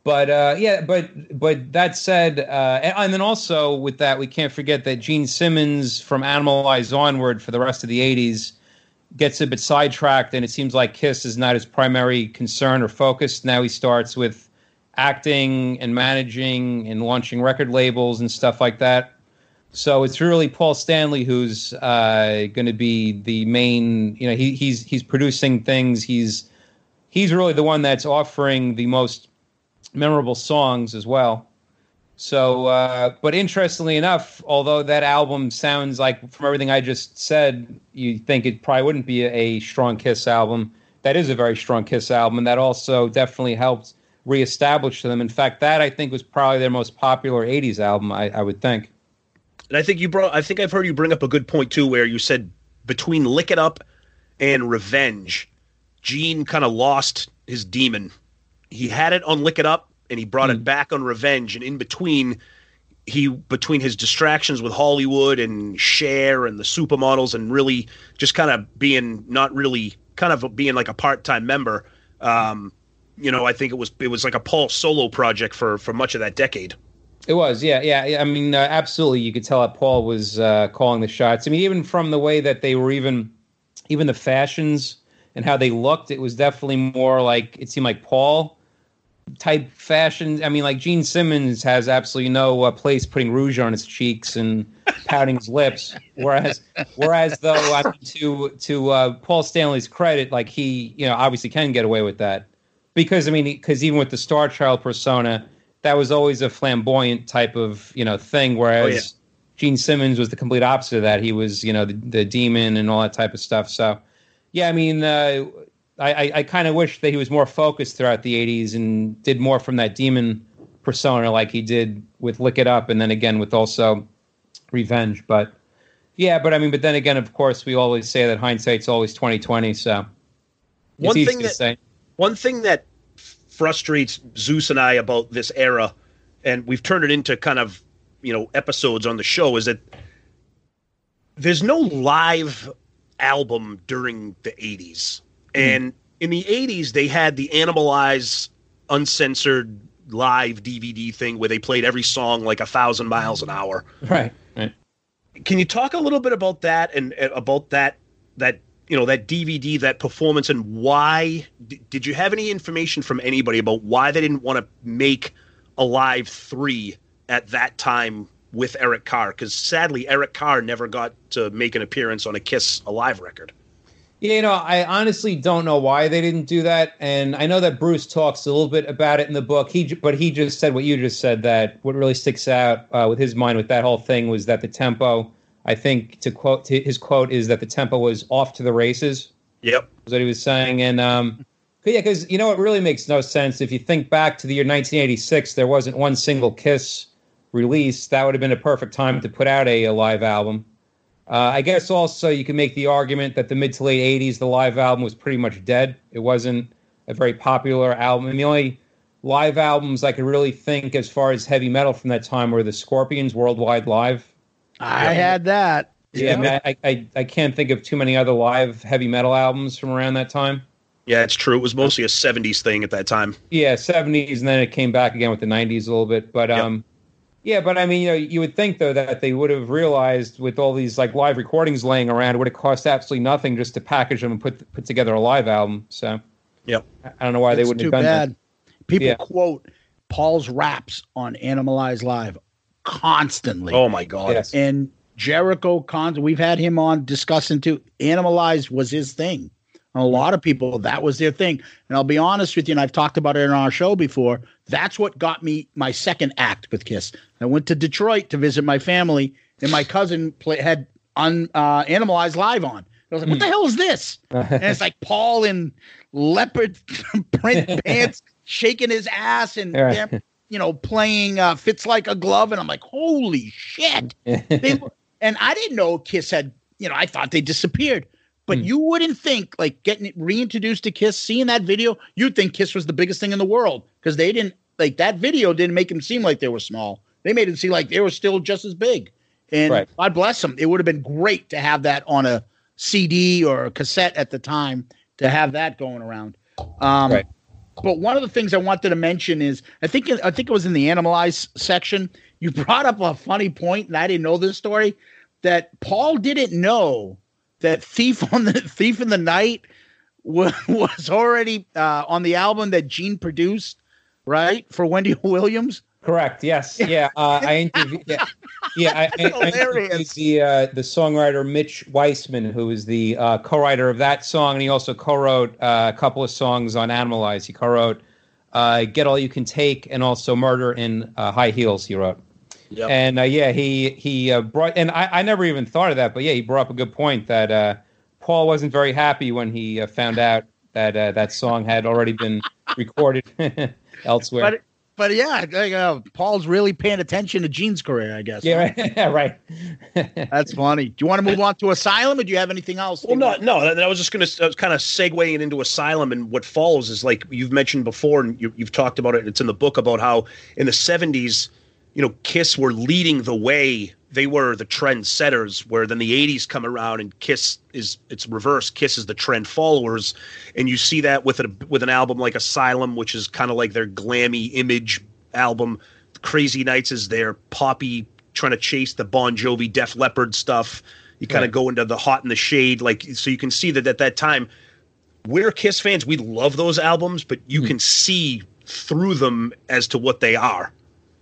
But uh, yeah, but but that said, uh, and, and then also with that, we can't forget that Gene Simmons from Animalize onward for the rest of the '80s gets a bit sidetracked, and it seems like Kiss is not his primary concern or focus. Now he starts with acting and managing and launching record labels and stuff like that. So it's really Paul Stanley who's uh, going to be the main. You know, he, he's he's producing things. He's he's really the one that's offering the most memorable songs as well. So, uh, but interestingly enough, although that album sounds like, from everything I just said, you think it probably wouldn't be a, strong Kiss album. That is a very strong Kiss album, and that also definitely helped reestablish them. In fact, that I think was probably their most popular '80s album. I, I would think. And I think you brought. I think I've heard you bring up a good point too, where you said between "Lick It Up" and "Revenge," Gene kind of lost his demon. He had it on "Lick It Up," and he brought it back on "Revenge," and in between, he between his distractions with Hollywood and Cher and the supermodels, and really just kind of being not really kind of being like a part-time member. Um, you know, I think it was it was like a Paul solo project for for much of that decade. It was, yeah, yeah. yeah. I mean, uh, absolutely. You could tell that Paul was uh, calling the shots. I mean, even from the way that they were even, even the fashions and how they looked, it was definitely more like it seemed like Paul type fashion. I mean, like Gene Simmons has absolutely no uh, place putting rouge on his cheeks and pouting his lips. Whereas, whereas though, I mean, to to uh, Paul Stanley's credit, like he, you know, obviously can get away with that because I mean, because even with the Star Child persona, that was always a flamboyant type of you know thing. Whereas Oh, yeah. Gene Simmons was the complete opposite of that. He was, you know, the, the demon and all that type of stuff. So, yeah, I mean, uh, I, I, I kind of wish that he was more focused throughout the 80s and did more from that demon persona like he did with Lick It Up and then again with also Revenge. But, yeah, but I mean, but then again, of course, we always say that hindsight's always 2020. So, One thing to that- say. One thing that frustrates Zeus and I about this era, and we've turned it into kind of you know episodes on the show, is that there's no live album during the 80s. And in the 80s, they had the Animalize uncensored live DVD thing where they played every song like a thousand miles an hour. Right. Right. Can you talk a little bit about that and uh, about that that you know that DVD that performance and why d- did you have any information from anybody about why they didn't want to make a live 3 at that time with Eric Carr cuz sadly Eric Carr never got to make an appearance on a Kiss Alive record. Yeah, you know, I honestly don't know why they didn't do that, and I know that Bruce talks a little bit about it in the book. He, but he just said what you just said. That what really sticks out uh, with his mind with that whole thing was that the tempo. I think to quote to his quote is that the tempo was off to the races. Yep. Was what he was saying, and um, [LAUGHS] yeah, because you know it really makes no sense if you think back to the year 1986. There wasn't one single Kiss release. That would have been a perfect time to put out a, a live album. Uh, I guess also you can make the argument that the mid to late '80s, the live album was pretty much dead. It wasn't a very popular album. And the only live albums I could really think, as far as heavy metal from that time, were the Scorpions Worldwide Live. I had that. Yeah, I, mean, I, I I can't think of too many other live heavy metal albums from around that time. Yeah, it's true. It was mostly a 70s thing at that time. Yeah, '70s, and then it came back again with the '90s a little bit. But Yep. um, yeah, but I mean, you know, you would think though that they would have realized with all these like live recordings laying around, it would have cost absolutely nothing just to package them and put put together a live album. So Yep. I I don't know why they wouldn't too have done bad. that. People Yeah. quote Paul's raps on Animalize Live constantly. Oh my god. Yes. And Jericho Cons, we've had him on discussing too. Animalize was his thing. And a lot of people, that was their thing. And I'll be honest with you, and I've talked about it on our show before. That's what got me my second act with Kiss. I went to Detroit to visit my family, and my cousin play, had un, uh, Animalize Live on. I was like, what the hell is this? [LAUGHS] and it's like Paul in leopard [LAUGHS] print [LAUGHS] pants shaking his ass and Right. they're, you know playing uh, fits like a glove and i'm like holy shit they, and i didn't know kiss had you know i thought they disappeared but you wouldn't think like getting reintroduced to kiss seeing that video you'd think kiss was the biggest thing in the world because they didn't like that video didn't make them seem like they were small they made it seem like they were still just as big and Right. god bless them it would have been great to have that on a cd or a cassette at the time to have that going around um Right. but one of the things I wanted to mention is I think I think it was in the Animalize section. You [LAUGHS] brought up a funny point, and I didn't know this story that Paul didn't know that Thief on the Thief in the Night was, [LAUGHS] was already uh, on the album that Gene produced, right for Wendy [LAUGHS] Williams. Correct. Yes. Yeah. Uh, I interviewed. Yeah. Yeah. I, I, I interviewed the uh, the songwriter Mitch Weissman, who is the uh, co-writer of that song, and he also co-wrote uh, a couple of songs on Animalize. He co-wrote uh, "Get All You Can Take" and also "Murder in uh, High Heels." He wrote. Yep. And uh, yeah, he he uh, brought, and I, I never even thought of that, but yeah, he brought up a good point that uh, Paul wasn't very happy when he uh, found out that uh, that song had already been recorded [LAUGHS] elsewhere. But but yeah, like, uh, Paul's really paying attention to Gene's career, I guess. yeah, right. [LAUGHS] right. [LAUGHS] That's funny. Do you want to move on to Asylum, or do you have anything else? Well, no, no. that- I was just going to kind of segueing into Asylum, and what follows is like you've mentioned before, and you, you've talked about it. It's in the book about how in the '70s, you know, Kiss were leading the way. They were the trend setters. Where then the '80s come around, and Kiss is it's reverse. Kiss is the trend followers, and you see that with a with an album like Asylum, which is kind of like their glammy image album. Crazy Nights is their poppy, trying to chase the Bon Jovi, Def Leppard stuff. You kind of Right. go into the Hot in the Shade, like so you can see that at that time, we're Kiss fans. We love those albums, but you hmm. can see through them as to what they are.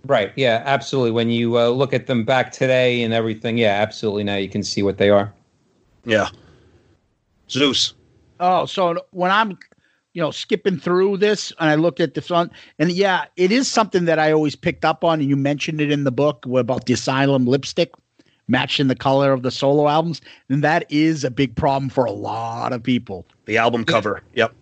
Right. Yeah, absolutely. When you uh, look at them back today and everything, yeah, absolutely. Now you can see what they are. Yeah. Zeus. Oh, so when I'm, you know, skipping through this and I looked at the front, and yeah, it is something that I always picked up on, and you mentioned it in the book about the Asylum lipstick matching the color of the solo albums, and that is a big problem for a lot of people. The album cover. Yep.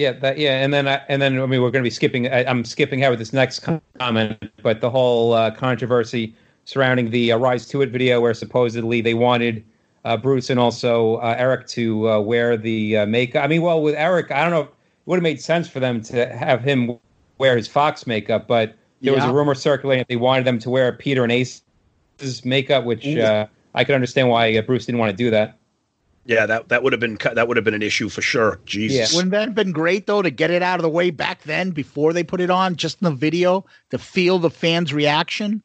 Yeah, that yeah, and then I, and then I mean we're going to be skipping. I, I'm skipping ahead with this next comment, but the whole uh, controversy surrounding the uh, Rise to It video, where supposedly they wanted uh, Bruce and also uh, Eric to uh, wear the uh, makeup. I mean, well, with Eric, I don't know, it would have made sense for them to have him wear his Fox makeup, but there was a rumor circulating that they wanted them to wear Peter and Ace's makeup, which uh, I could understand why uh, Bruce didn't want to do that. Yeah, that that would have been that would have been an issue for sure. Jesus. Wouldn't that have been great though to get it out of the way back then before they put it on, just in the video to feel the fans' reaction?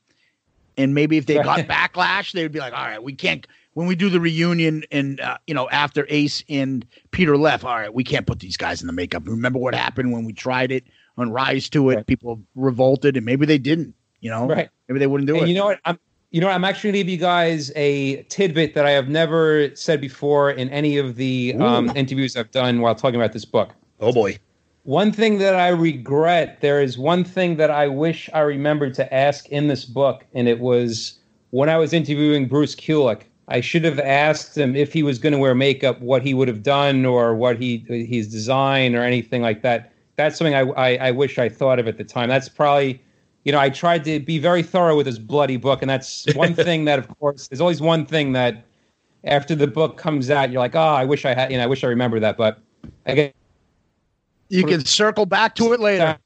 And maybe if they got backlash, they would be like, "All right, we can't." When we do the reunion and uh, you know after Ace and Peter left, all right, we can't put these guys in the makeup. Remember what happened when we tried it on Rise to It? People revolted, and maybe they didn't. You know, Right. Maybe they wouldn't do and it. you know what? I'm you know what? I'm actually going to give you guys a tidbit that I have never said before in any of the um, interviews I've done while talking about this book. Oh boy. One thing that I regret, there is one thing that I wish I remembered to ask in this book, and it was when I was interviewing Bruce Kulick. I should have asked him if he was going to wear makeup, what he would have done, or what he his design, or anything like that. That's something I, I, I wish I thought of at the time. That's probably, you know, I tried to be very thorough with this bloody book, and that's [LAUGHS] one thing that, of course, there's always one thing that after the book comes out, you're like, oh, I wish I had, you know, I wish I remember that, but I guess you can circle back to it later.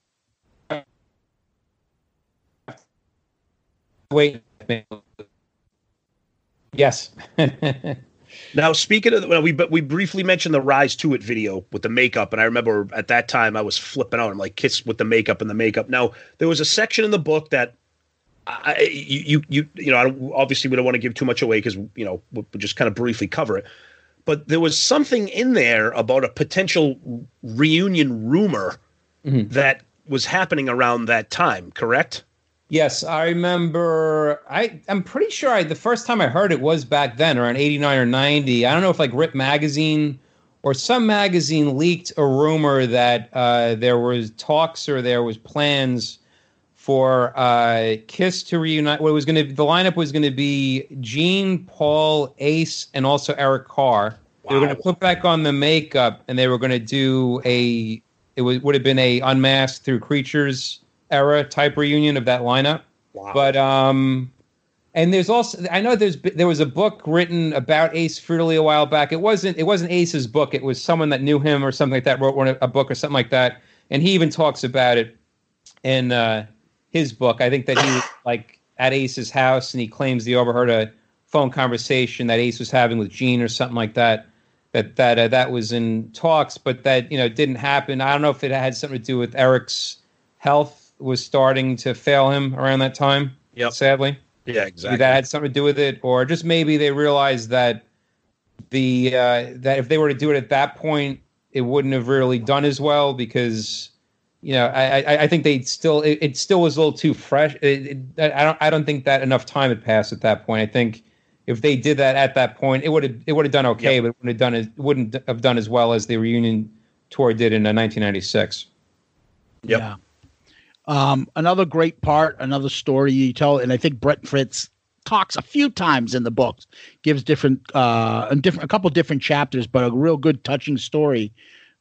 wait. Yes. [LAUGHS] Now, speaking of, well, we but we briefly mentioned the Rise to It video with the makeup, and I remember at that time I was flipping out. I'm like, Kiss with the makeup and the makeup. Now, there was a section in the book that I, you you you know, I don't, obviously we don't want to give too much away because you know we'll, we'll just kind of briefly cover it. But there was something in there about a potential reunion rumor mm-hmm. that was happening around that time. Correct? Yes, I remember. I I'm pretty sure I, the first time I heard it was back then, around '89 or '90. I don't know if like Rip magazine or some magazine leaked a rumor that uh, there was talks or there was plans for uh, Kiss to reunite. What was going to the lineup was going to be Gene, Paul, Ace, and also Eric Carr. They were going to put back on the makeup, and they were going to do a. It would would have been a unmasked through creatures era type reunion of that lineup. Wow. But um, and there's also I know there's there was a book written about Ace Frehley a while back. It wasn't it wasn't Ace's book. It was someone that knew him or something like that wrote one a book or something like that. And he even talks about it in uh, his book. I think that he was [COUGHS] like at Ace's house and he claims he overheard a phone conversation that Ace was having with Gene or something like that. That that uh, that was in talks, but that you know didn't happen. I don't know if it had something to do with Eric's health was starting to fail him around that time. Yeah, Sadly, Yeah, maybe exactly. that had something to do with it, or just maybe they realized that the uh, that if they were to do it at that point, it wouldn't have really done as well because you know I I, I think they still it, it still was a little too fresh. It, it, I don't I don't think that enough time had passed at that point. I think if they did that at that point, it would have it would have done okay, but it wouldn't have done as it wouldn't have done as well as the reunion tour did in uh, 1996. Yep. Yeah. Um, another great part, another story you tell, and I think Brent Fitz talks a few times in the books, gives different, uh, a different, a couple different chapters, but a real good touching story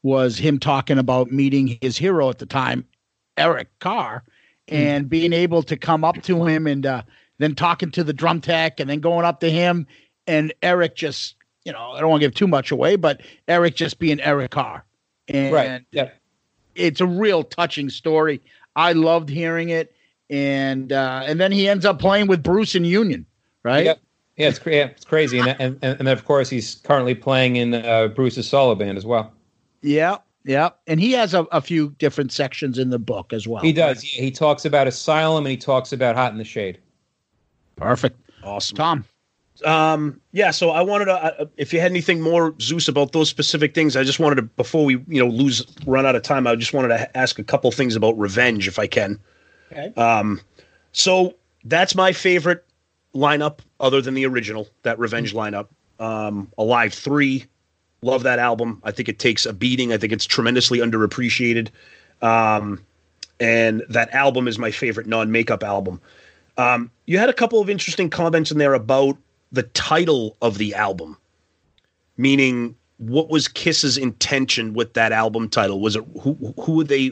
was him talking about meeting his hero at the time, Eric Carr, and being able to come up to him and uh, then talking to the drum tech and then going up to him and Eric just, you know, I don't want to give too much away, but Eric just being Eric Carr. And Right. Yeah. it's a real touching story. I loved hearing it, and uh, and then he ends up playing with Bruce in Union, right? Yeah, yeah, it's, cra- yeah, it's crazy, and, and and then of course he's currently playing in uh, Bruce's solo band as well. Yeah, yeah, and he has a, a few different sections in the book as well. He does. He, he talks about Asylum and he talks about Hot in the Shade. Perfect, Awesome. Tom. Um, yeah, so I wanted to, uh, if you had anything more, Zeus, about those specific things, I just wanted to, before we, you know, lose, run out of time, I just wanted to ask a couple things about revenge, if I can. Okay. Um, so that's my favorite lineup, other than the original, that Revenge lineup. Um, Alive 3, love that album. I think it takes a beating. I think it's tremendously underappreciated. Um, and that album is my favorite non makeup album. Um, you had a couple of interesting comments in there about the title of the album, meaning what was Kiss's intention with that album title? Was it who who would they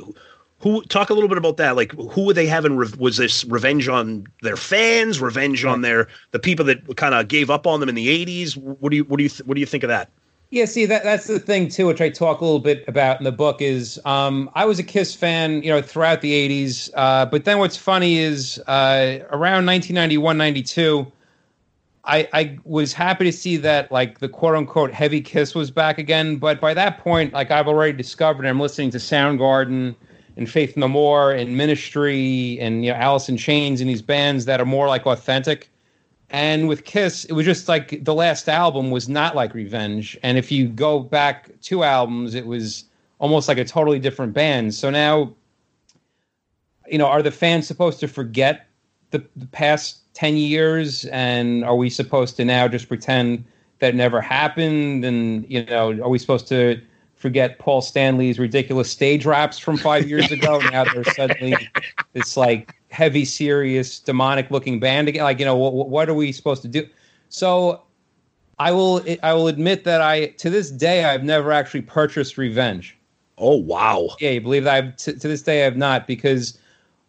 who talk a little bit about that? Like who were they having? Re- was this revenge on their fans? Revenge on their the people that kind of gave up on them in the eighties? What do you what do you th- what do you think of that? Yeah, see that that's the thing too, which I talk a little bit about in the book. Is um, I was a Kiss fan, you know, throughout the '80s. Uh, but then what's funny is uh, around 1991, 92, I, I was happy to see that like the quote unquote heavy Kiss was back again. But by that point, like I've already discovered, I'm listening to Soundgarden and Faith No More and Ministry and you know Alice in Chains and these bands that are more like authentic. And with Kiss, it was just like the last album was not like Revenge. And if you go back two albums, it was almost like a totally different band. So now, you know, are the fans supposed to forget the, the past 10 years? And are we supposed to now just pretend that never happened? And, you know, are we supposed to forget Paul Stanley's ridiculous stage raps from five years ago? [LAUGHS] now they're suddenly this like heavy, serious, demonic looking band again. Like, you know, what, what are we supposed to do? So I will, I will admit that I, to this day, I've never actually purchased Revenge. Oh wow! Yeah, you believe that? I've, to, to this day, I have not because,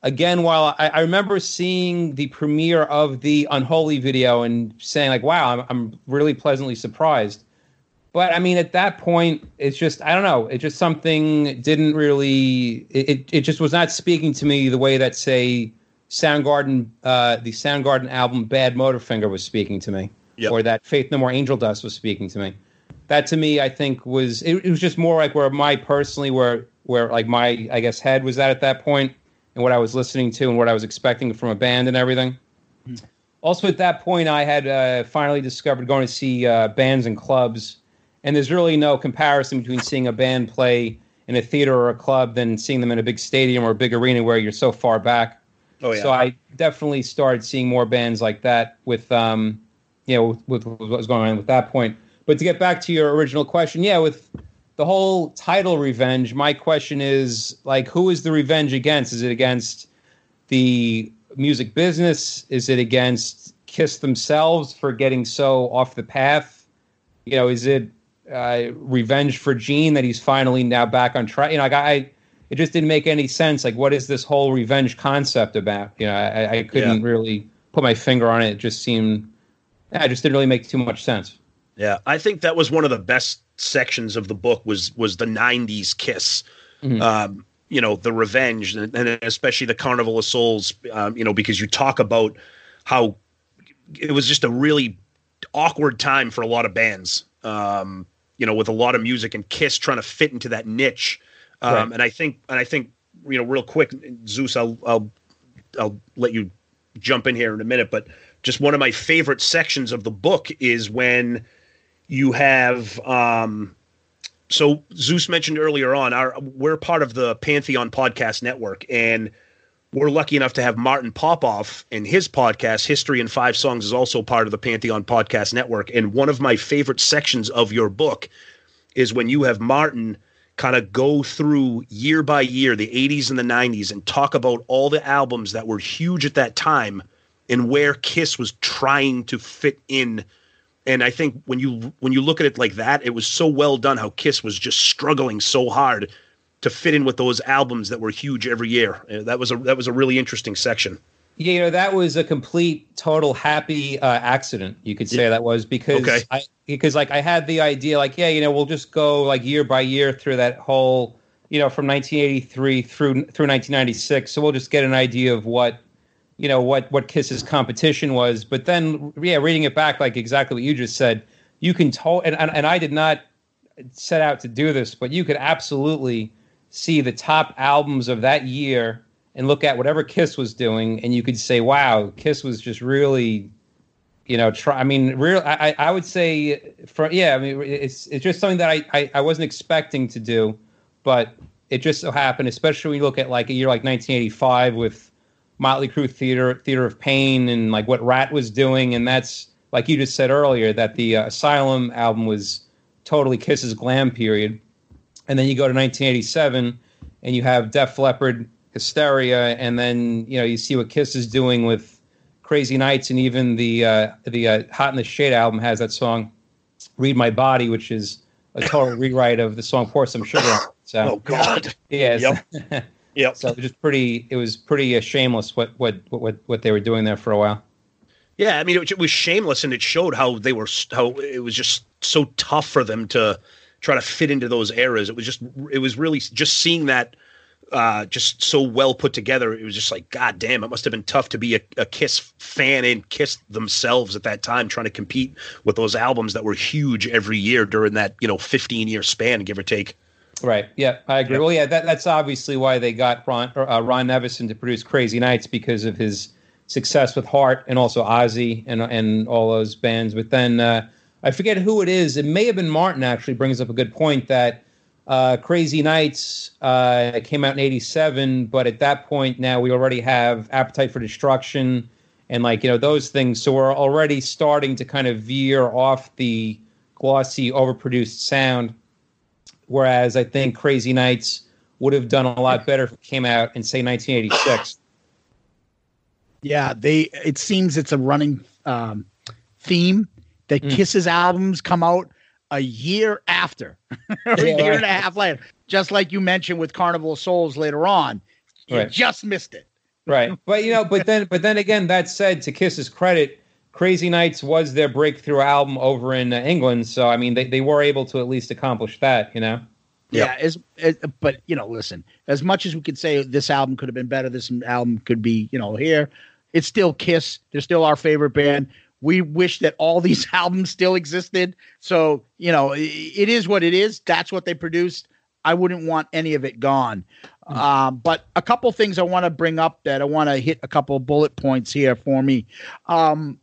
again, while I, I remember seeing the premiere of the Unholy video and saying like, "Wow, I'm, I'm really pleasantly surprised." But I mean, at that point, it's just I don't know. It just something didn't really. It it, it just was not speaking to me the way that say Soundgarden, uh, the Soundgarden album "Bad Motorfinger" was speaking to me, Yep. or that Faith No More Angel Dust was speaking to me. That to me, I think was it, it was just more like where my personally where where like my I guess head was at at that point, and what I was listening to and what I was expecting from a band and everything. Also, at that point, I had uh, finally discovered going to see uh, bands and clubs, and there's really no comparison between seeing a band play in a theater or a club than seeing them in a big stadium or a big arena where you're so far back. Oh yeah. So I definitely started seeing more bands like that with, um, you know, with, with what was going on at that point. But to get back to your original question, yeah, with the whole title revenge, my question is like, who is the revenge against? Is it against the music business? Is it against Kiss themselves for getting so off the path? You know, is it uh, revenge for Gene that he's finally now back on track? You know, like I, it just didn't make any sense. Like, what is this whole revenge concept about? You know, I, I couldn't really put my finger on it. It just seemed, yeah, it just didn't really make too much sense. Yeah, I think that was one of the best sections of the book was was the '90s Kiss. Mhm. Um, you know, the revenge, and, and especially the Carnival of Souls. Um, you know, because you talk about how it was just a really awkward time for a lot of bands. Um, you know, with a lot of music and Kiss trying to fit into that niche. Um, Right. And I think, and I think, you know, real quick, Zeus, I'll, I'll, I'll let you jump in here in a minute, but just one of my favorite sections of the book is when you have um so Zeus mentioned earlier on our we're part of the Pantheon podcast network and we're lucky enough to have Martin Popoff in his podcast History in 5 Songs is also part of the Pantheon podcast network. And one of my favorite sections of your book is when you have Martin kind of go through year by year the 80s and the 90s and talk about all the albums that were huge at that time and where Kiss was trying to fit in and I think when you when you look at it like that, it was so well done how Kiss was just struggling so hard to fit in with those albums that were huge every year. Uh, That was a that was a really interesting section. Yeah, you know, that was a complete, total happy uh, accident. You could say Yeah. that was because Okay. I because like I had the idea, like, yeah, you know, we'll just go like year by year through that whole, you know, from 1983 through through 1996. So we'll just get an idea of what, you know, what what Kiss's competition was. But then, yeah, reading it back, like exactly what you just said, you can tell, and, and and I did not set out to do this, but you could absolutely see the top albums of that year and look at whatever Kiss was doing, and you could say, "Wow, Kiss was just really, you know, try. I mean, real. I, I would say, for yeah. I mean, it's it's just something that I, I I wasn't expecting to do, but it just so happened. Especially when you look at like a year like 1985 with Motley Crue Theater Theater of Pain and like what Ratt was doing, and that's like you just said earlier that the uh, Asylum album was totally Kiss's glam period, and then you go to 1987 and you have Def Leppard Hysteria, and then you know you see what Kiss is doing with Crazy Nights, and even the uh, the uh, Hot in the Shade album has that song "Read My Body," which is a total rewrite of the song "Pour Some Sugar." So Oh God. yeah, Yep. [LAUGHS] Yep. so it was just pretty. It was pretty uh, shameless what what what what they were doing there for a while. Yeah, I mean, it, it was shameless, and it showed how they were how it was just so tough for them to try to fit into those eras. It was just it was really just seeing that uh, just so well put together. It was just like, God damn, it must have been tough to be a, a Kiss fan and Kiss themselves at that time, trying to compete with those albums that were huge every year during that you know fifteen year span, give or take. Right. Yeah, I agree. Well, yeah, that, that's obviously why they got Ron uh, Ron Nevison to produce Crazy Nights because of his success with Heart and also Ozzy and and all those bands. But then uh, I forget who it is. It may have been Martin. Actually, brings up a good point that uh, Crazy Nights uh, came out in '87, but at that point now we already have Appetite for Destruction and like you know those things. So we're already starting to kind of veer off the glossy, overproduced sound. Whereas I think Crazy Nights would have done a lot better if it came out in say 1986. Yeah, they. It seems it's a running um, theme that Mm. Kiss's albums come out a year after, or [LAUGHS] a Yeah, year right. and a half later. Just like you mentioned with Carnival of Souls later on, you Right. just missed it. right but you know but then but then again that said to kiss's credit crazy nights was their breakthrough album over in uh, england so i mean they, they were able to at least accomplish that you know Yeah, as, as but you know, listen, as much as we could say this album could have been better, this album could be, you know, here, it's still Kiss. They're still our favorite band. We wish that all [LAUGHS] these albums still existed. So, you know, i- it is what it is. That's what they produced. I wouldn't want any of it gone. Um, but a couple things I want to bring up that I want to hit a couple bullet points here for me. Um,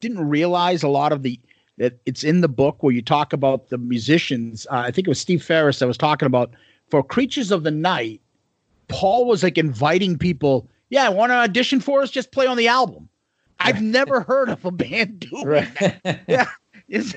didn't realize a lot of the that it's in the book where you talk about the musicians. Uh, I think it was Steve Farris that was talking about for Creatures of the Night. Paul was like inviting people. Yeah, want to audition for us? Just play on the album. I've never heard of a band [LAUGHS] doing that. Yeah,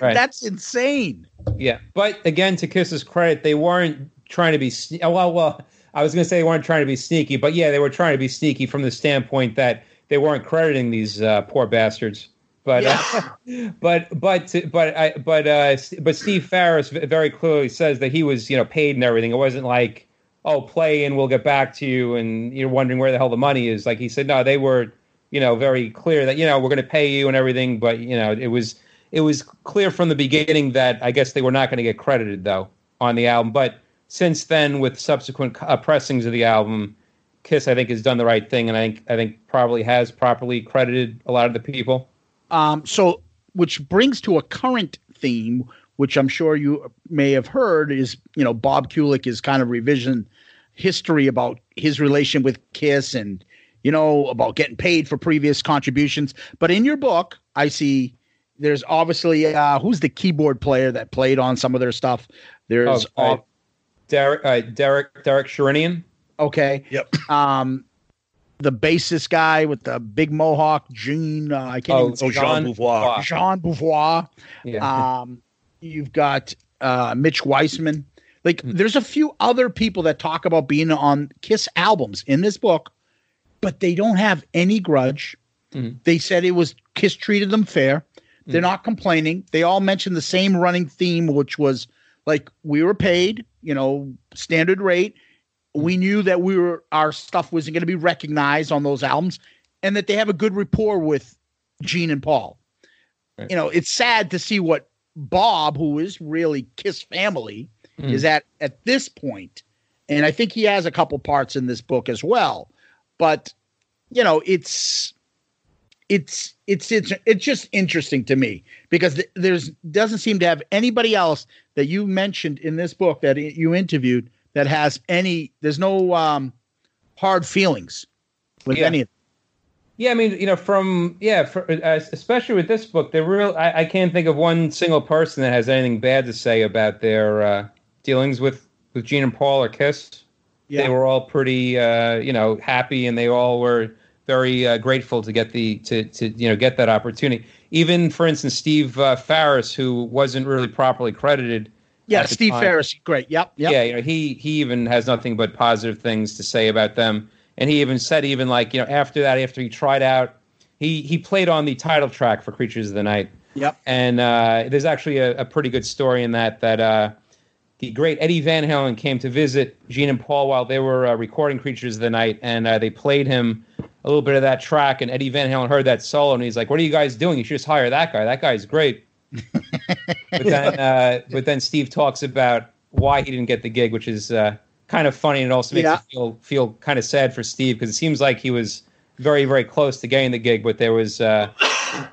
Right. that's insane. Yeah, but again, to Kiss's credit, they weren't trying to be. sne- oh, Well, well, I was going to say they weren't trying to be sneaky, but yeah, they were trying to be sneaky from the standpoint that they weren't crediting these uh, poor bastards. But uh, [LAUGHS] but but but I but uh, but Steve Farris very clearly says that he was you know paid and everything. It wasn't like oh play and we'll get back to you and you're wondering where the hell the money is. Like he said, no, they were you know very clear that you know we're going to pay you and everything. But you know it was it was clear from the beginning that I guess they were not going to get credited though on the album. But since then, with subsequent uh, pressings of the album, Kiss I think has done the right thing, and I think I think probably has properly credited a lot of the people. Um, so, which brings to a current theme, which I'm sure you may have heard, is you know Bob Kulick is kind of revision history about his relation with Kiss and you know about getting paid for previous contributions. But in your book, I see there's obviously uh, who's the keyboard player that played on some of their stuff. There's Oh, uh, Derek uh, Derek Derek Sherinian. okay, Yep. um, the bassist guy with the big mohawk, Jean. Uh, I can't Oh, even Oh, Jean Beauvoir. Jean Beauvoir. Yeah. Um, you've got uh, Mitch Weissman. Like, Hmm. there's a few other people that talk about being on Kiss albums in this book, but they don't have any grudge. Mhm. They said it was Kiss treated them fair. Hmm. They're not complaining. They all mentioned the same running theme, which was like we were paid, you know, standard rate. We knew that we were our stuff wasn't going to be recognized on those albums, and that they have a good rapport with Gene and Paul. Right. You know, it's sad to see what Bob, who is really Kiss family, Mm. is at at this point, and I think he has a couple parts in this book as well. But you know, it's it's it's it's it's just interesting to me because th- there's doesn't seem to have anybody else that you mentioned in this book that i- you interviewed that has any there's no um hard feelings with Yeah. any of Yeah, I mean, you know, from yeah, for, uh, especially with this book, they're real. I, I can't think of one single person that has anything bad to say about their uh, dealings with with Gene and Paul or Kiss. Yeah. They were all pretty, uh, you know, happy, and they all were very uh, grateful to get the to to you know get that opportunity. Even, for instance, Steve uh, Farris, who wasn't really properly credited. Yeah, Steve time. Farris, great. Yep, yep. Yeah, you know, he he even has nothing but positive things to say about them. And he even said, even like you know, after that, after he tried out, he he played on the title track for Creatures of the Night. Yep. And uh, there's actually a, a pretty good story in that that uh, the great Eddie Van Halen came to visit Gene and Paul while they were uh, recording Creatures of the Night, and uh, they played him a little bit of that track. And Eddie Van Halen heard that solo, and he's like, "What are you guys doing? You should just hire that guy. That guy's great." But then, uh, but then Steve talks about why he didn't get the gig, which is uh, kind of funny, and also makes Yeah. you feel feel kind of sad for Steve because it seems like he was very very close to getting the gig, but there was uh,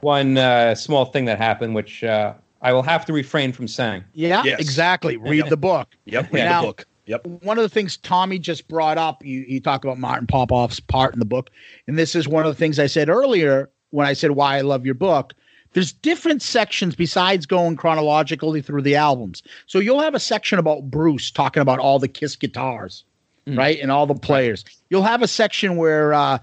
one uh, small thing that happened, which uh, I will have to refrain from saying. Yeah, Yes. exactly. Read Yep. the book. Yep. Read Now- the book. Yep. One of the things Tommy just brought up, you, you talk about Martin Popoff's part in the book. And this is one of the things I said earlier when I said why I love your book. There's different sections besides going chronologically through the albums. So you'll have a section about Bruce talking about all the Kiss guitars, right? And all the players. You'll have a section where uh,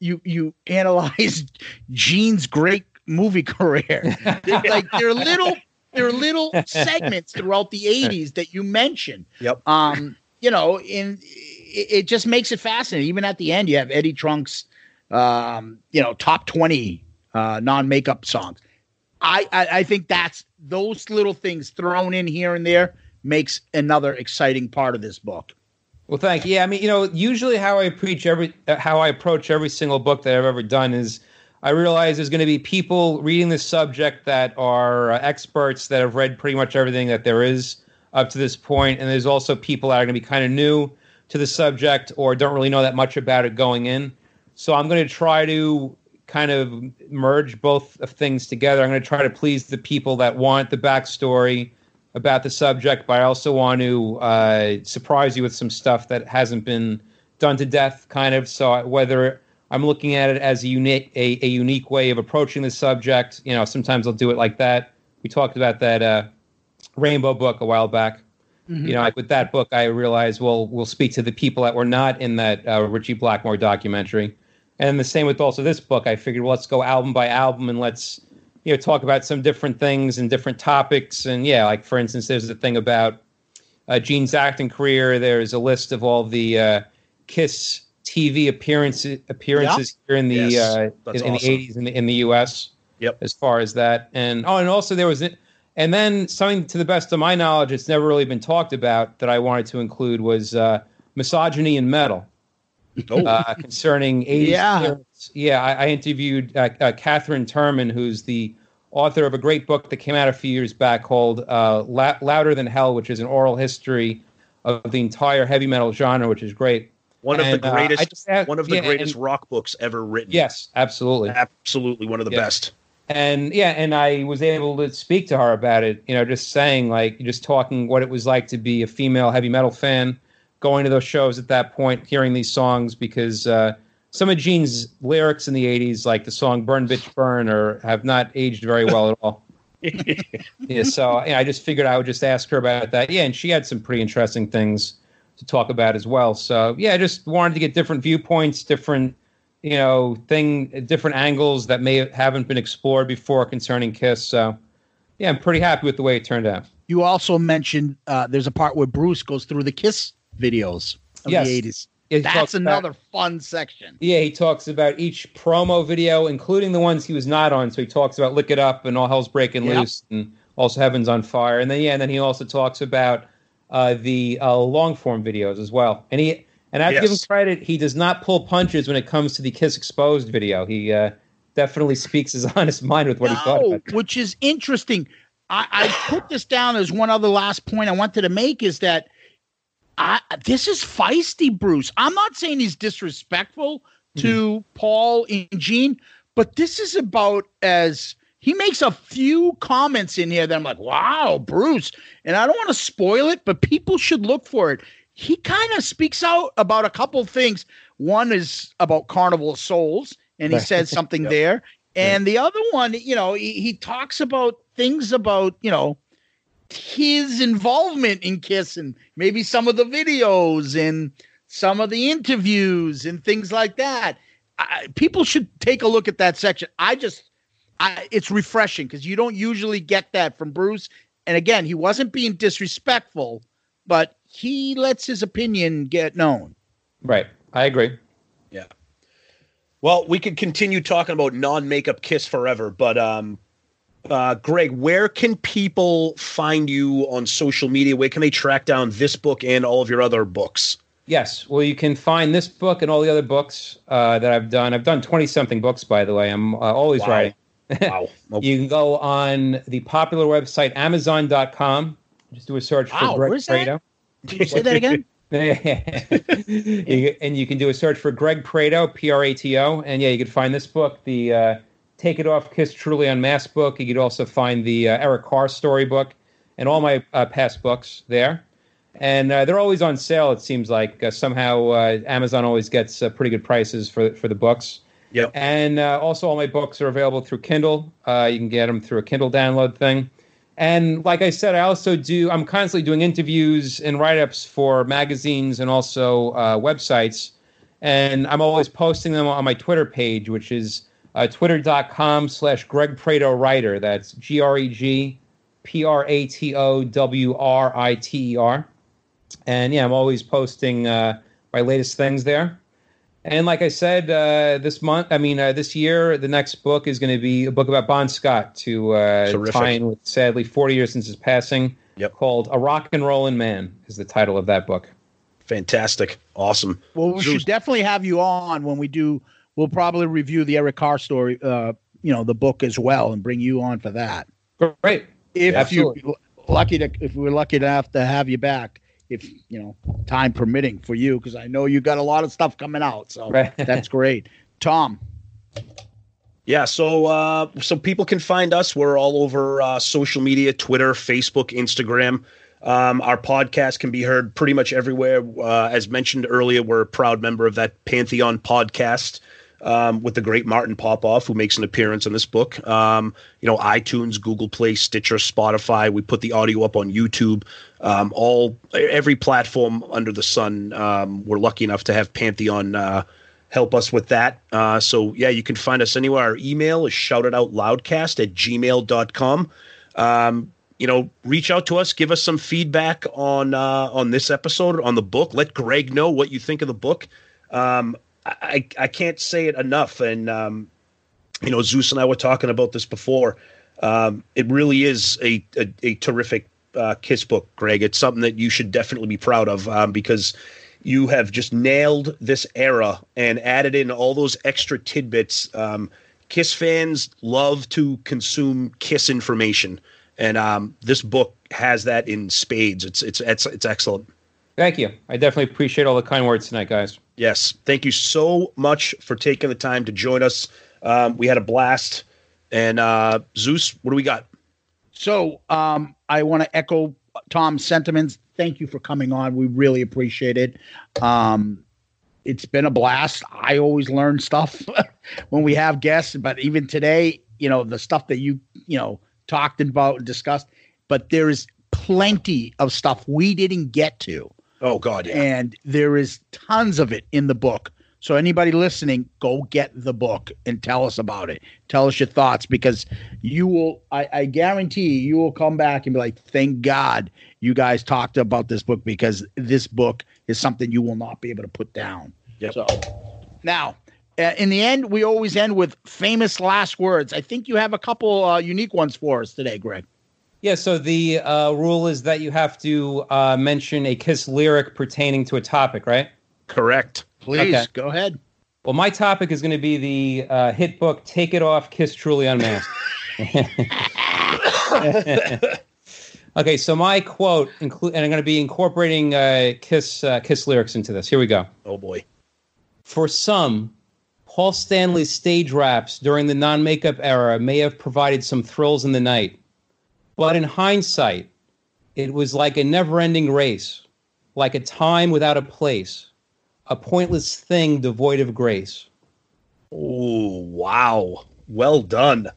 you you analyze [LAUGHS] Gene's great movie career. They're [LAUGHS] like they're little they're little segments throughout the 80s that you mention. Yep. Um, you know, in it, it just makes it fascinating. Even at the end, you have Eddie Trunk's um, you know, top 20 uh non-makeup songs. I, I I think that's those little things thrown in here and there makes another exciting part of this book. Well, thank you. Yeah, I mean, you know, usually how I preach every, uh, how I approach every single book that I've ever done is, I realize there's going to be people reading this subject that are uh, experts that have read pretty much everything that there is up to this point, and there's also people that are going to be kind of new to the subject or don't really know that much about it going in. So I'm going to try to kind of merge both of things together. I'm going to try to please the people that want the backstory about the subject, but I also want to uh, surprise you with some stuff that hasn't been done to death, kind of. So whether I'm looking at it as a unique a, a unique way of approaching the subject, you know, sometimes I'll do it like that. We talked about that uh, Rainbow book a while back. You know, like with that book, I realized well, we'll speak to the people that were not in that uh, Ritchie Blackmore documentary, and the same with also this book. I figured, well, let's go album by album and let's you know talk about some different things and different topics. And yeah, like for instance, there's a thing about uh, Gene's acting career. There's a list of all the uh, Kiss TV appearances appearances here in the Yes, uh, in, in awesome. the 80s in the in the U.S. Yep. As far as that, and oh, and also there was, and then something to the best of my knowledge, it's never really been talked about that I wanted to include was uh, misogyny in metal Oh, uh, concerning 80s [LAUGHS] Yeah. Yeah, I, I interviewed uh, uh, Katherine Turman, who's the author of a great book that came out a few years back called uh, La- Louder Than Hell, which is an oral history of the entire heavy metal genre, which is great. one of the uh, greatest. I just had- one of the yeah, greatest and- rock books ever written. Yes, absolutely. Absolutely one of the Yeah. best. and yeah and i was able to speak to her about it you know just saying like just talking what it was like to be a female heavy metal fan going to those shows at that point hearing these songs because uh, some of gene's lyrics in the 80s like the song burn bitch burn or have not aged very well at all. [LAUGHS] Yeah so yeah, i just figured i would just ask her about that. Yeah and she had some pretty interesting things to talk about as well. So yeah i just wanted to get different viewpoints different you know thing different angles that may haven't been explored before concerning kiss. So yeah i'm pretty happy with the way it turned out. You also mentioned uh, there's a part where Bruce goes through the Kiss videos of Yes. the 80s. Yeah, That's talks about- another fun section. yeah he talks about each promo video including the ones he was not on so he talks about lick it up and all hell's breaking Yep. loose and also heaven's on fire and then yeah and then he also talks about uh, the uh, long form videos as well and he and i have to give him credit he does not pull punches when it comes to the kiss exposed video he uh, definitely speaks his [LAUGHS] honest mind with what he thought No, about it. which is interesting. I, I put this down as one other last point I wanted to make is that I this is feisty, Bruce. I'm not saying he's disrespectful mm-hmm. to Paul and Gene, but this is about as he makes a few comments in here that I'm like, wow, Bruce. And I don't want to spoil it, but people should look for it. He kind of speaks out about a couple things. One is about Carnival of Souls and he says [LAUGHS] something Yep. there. And the other one, you know, he, he talks about things about, you know, his involvement in Kiss and maybe some of the videos and some of the interviews and things like that. I, people should take a look at that section. I just, I, it's refreshing because you don't usually get that from Bruce. And again, he wasn't being disrespectful, but he lets his opinion get known. Right. I agree. Yeah. Well, we could continue talking about non-makeup Kiss forever, but um, uh, Greg, where can people find you on social media? Where can they track down this book and all of your other books? Yes. Well, you can find this book and all the other books uh, that I've done. I've done 20 something books, by the way. I'm uh, always Wow. writing. Wow. [LAUGHS] Okay. You can go on the popular website, Amazon.com. Just do a search Wow, for Greg where's that? Prado. Say that again. [LAUGHS] You- and you can do a search for Greg Prato, P R A T O, and yeah, you can find this book, the uh, Take It Off, Kiss Truly Unmasked book. You could also find the uh, Eric Carr storybook and all my uh, past books there. And uh, they're always on sale. It seems like uh, somehow uh, Amazon always gets uh, pretty good prices for for the books. Yep. And uh, also, all my books are available through Kindle. Uh, you can get them through a Kindle download thing. And like I said, I also do, I'm constantly doing interviews and write ups for magazines and also uh, websites. And I'm always posting them on my Twitter page, which is uh, twitter.com slash Greg Prato Writer. That's G R E G P R A T O W R I T E R. And yeah, I'm always posting uh, my latest things there. And like I said, uh, this month, I mean, uh, this year, the next book is going to be a book about Bon Scott to uh, Terrific. tie in with, sadly, 40 years since his passing. Yep. Called A Rock and Rollin' Man is the title of that book. Fantastic. Awesome. Well, we Zeus. should definitely have you on when we do. We'll probably review the Eric Carr story, uh, you know, the book as well, and bring you on for that. Great. If Absolutely. you lucky to, if we're lucky enough to have you back, if you know, time permitting for you, because I know you got a lot of stuff coming out, so Right. [LAUGHS] that's great. Tom, Yeah, so uh, so people can find us. We're all over uh, social media: Twitter, Facebook, Instagram. Um, our podcast can be heard pretty much everywhere. Uh, as mentioned earlier, we're a proud member of that Pantheon podcast um, with the great Martin Popoff, who makes an appearance in this book. Um, you know, iTunes, Google Play, Stitcher, Spotify. We put the audio up on YouTube. Um, all every platform under the sun. Um, we're lucky enough to have Pantheon uh, help us with that. Uh, so yeah, you can find us anywhere. Our email is shoutitoutloudcast at gmail.com. Um, you know, reach out to us, give us some feedback on uh, on this episode, on the book. Let Greg know what you think of the book. Um, I, I can't say it enough. And um, you know, Zeus and I were talking about this before. Um, it really is a a, a terrific uh, Kiss book, Greg. It's something that you should definitely be proud of um, because you have just nailed this era and added in all those extra tidbits. Um, Kiss fans love to consume Kiss information, and um, this book has that in spades. It's it's it's it's excellent. Thank you. I definitely appreciate all the kind words tonight, guys. Yes, thank you so much for taking the time to join us. Um, we had a blast. And uh, Zeus, what do we got? so um, I want to echo Tom's sentiments. Thank you for coming on. We really appreciate it. Um, it's been a blast. I always learn stuff [LAUGHS] when we have guests, but even today, you know, the stuff that you, you know, talked about and discussed, but there is plenty of stuff we didn't get to. Oh God, yeah. And there is tons of it in the book. So anybody listening, go get the book and tell us about it. Tell us your thoughts because you will I, I guarantee you will come back and be like, thank God you guys talked about this book because this book is something you will not be able to put down. Yep. So now uh, in the end, we always end with famous last words. I think you have a couple uh, unique ones for us today, Greg. Yeah, so the uh, rule is that you have to uh, mention a Kiss lyric pertaining to a topic, right? Correct. Please Okay. go ahead. Well, my topic is going to be the uh, hit book "Take It Off, Kiss Truly Unmasked." [LAUGHS] okay, so my quote, include, and I'm going to be incorporating uh, Kiss uh, Kiss lyrics into this. Here we go. Oh boy. For some, Paul Stanley's stage raps during the non-makeup era may have provided some thrills in the night, but in hindsight, it was like a never-ending race, like a time without a place, a pointless thing devoid of grace. Oh wow! Well done.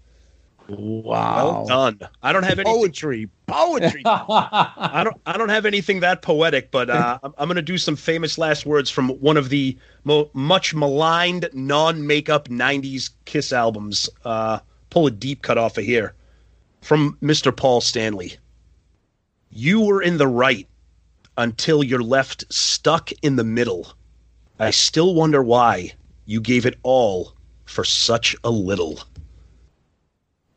Wow. Well done. I don't have any Poetry. Poetry. [LAUGHS] I don't. I don't have anything that poetic, but uh, [LAUGHS] I'm, I'm going to do some famous last words from one of the mo- much maligned non-makeup '90s Kiss albums. Uh, pull a deep cut off of here from Mr. Paul Stanley. You were in the right until you're left stuck in the middle. I still wonder why you gave it all for such a little.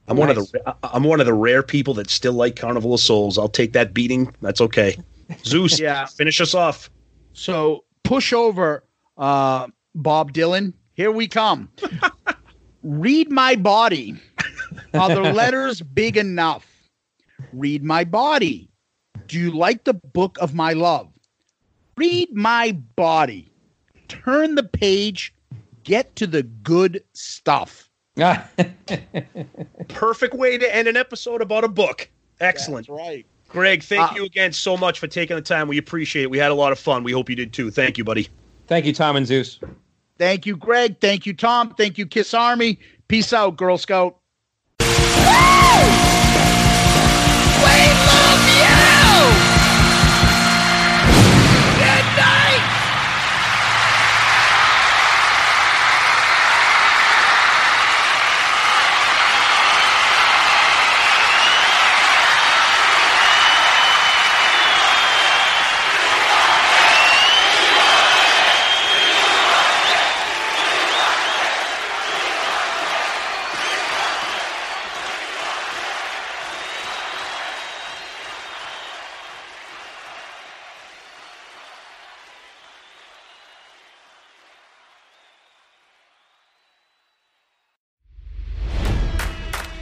I'm one of the I'm one of the rare people that still like Carnival of Souls. I'll take that beating. That's okay. Zeus, [LAUGHS] Yeah. finish us off. So push over, uh, Bob Dylan. Here we come. [LAUGHS] Read my body. Are the [LAUGHS] letters big enough? Read my body. Do you like the book of my love? Read my body. Turn the page. Get to the good stuff. [LAUGHS] Perfect way to end an episode about a book. Excellent. right. Greg, thank Uh, you again so much for taking the time. We appreciate it. We had a lot of fun. We hope you did too. Thank you, buddy. Thank you, Tom and Zeus. Thank you, Greg. Thank you, Tom. Thank you, Kiss Army. Peace out, Girl Scout. Whoa!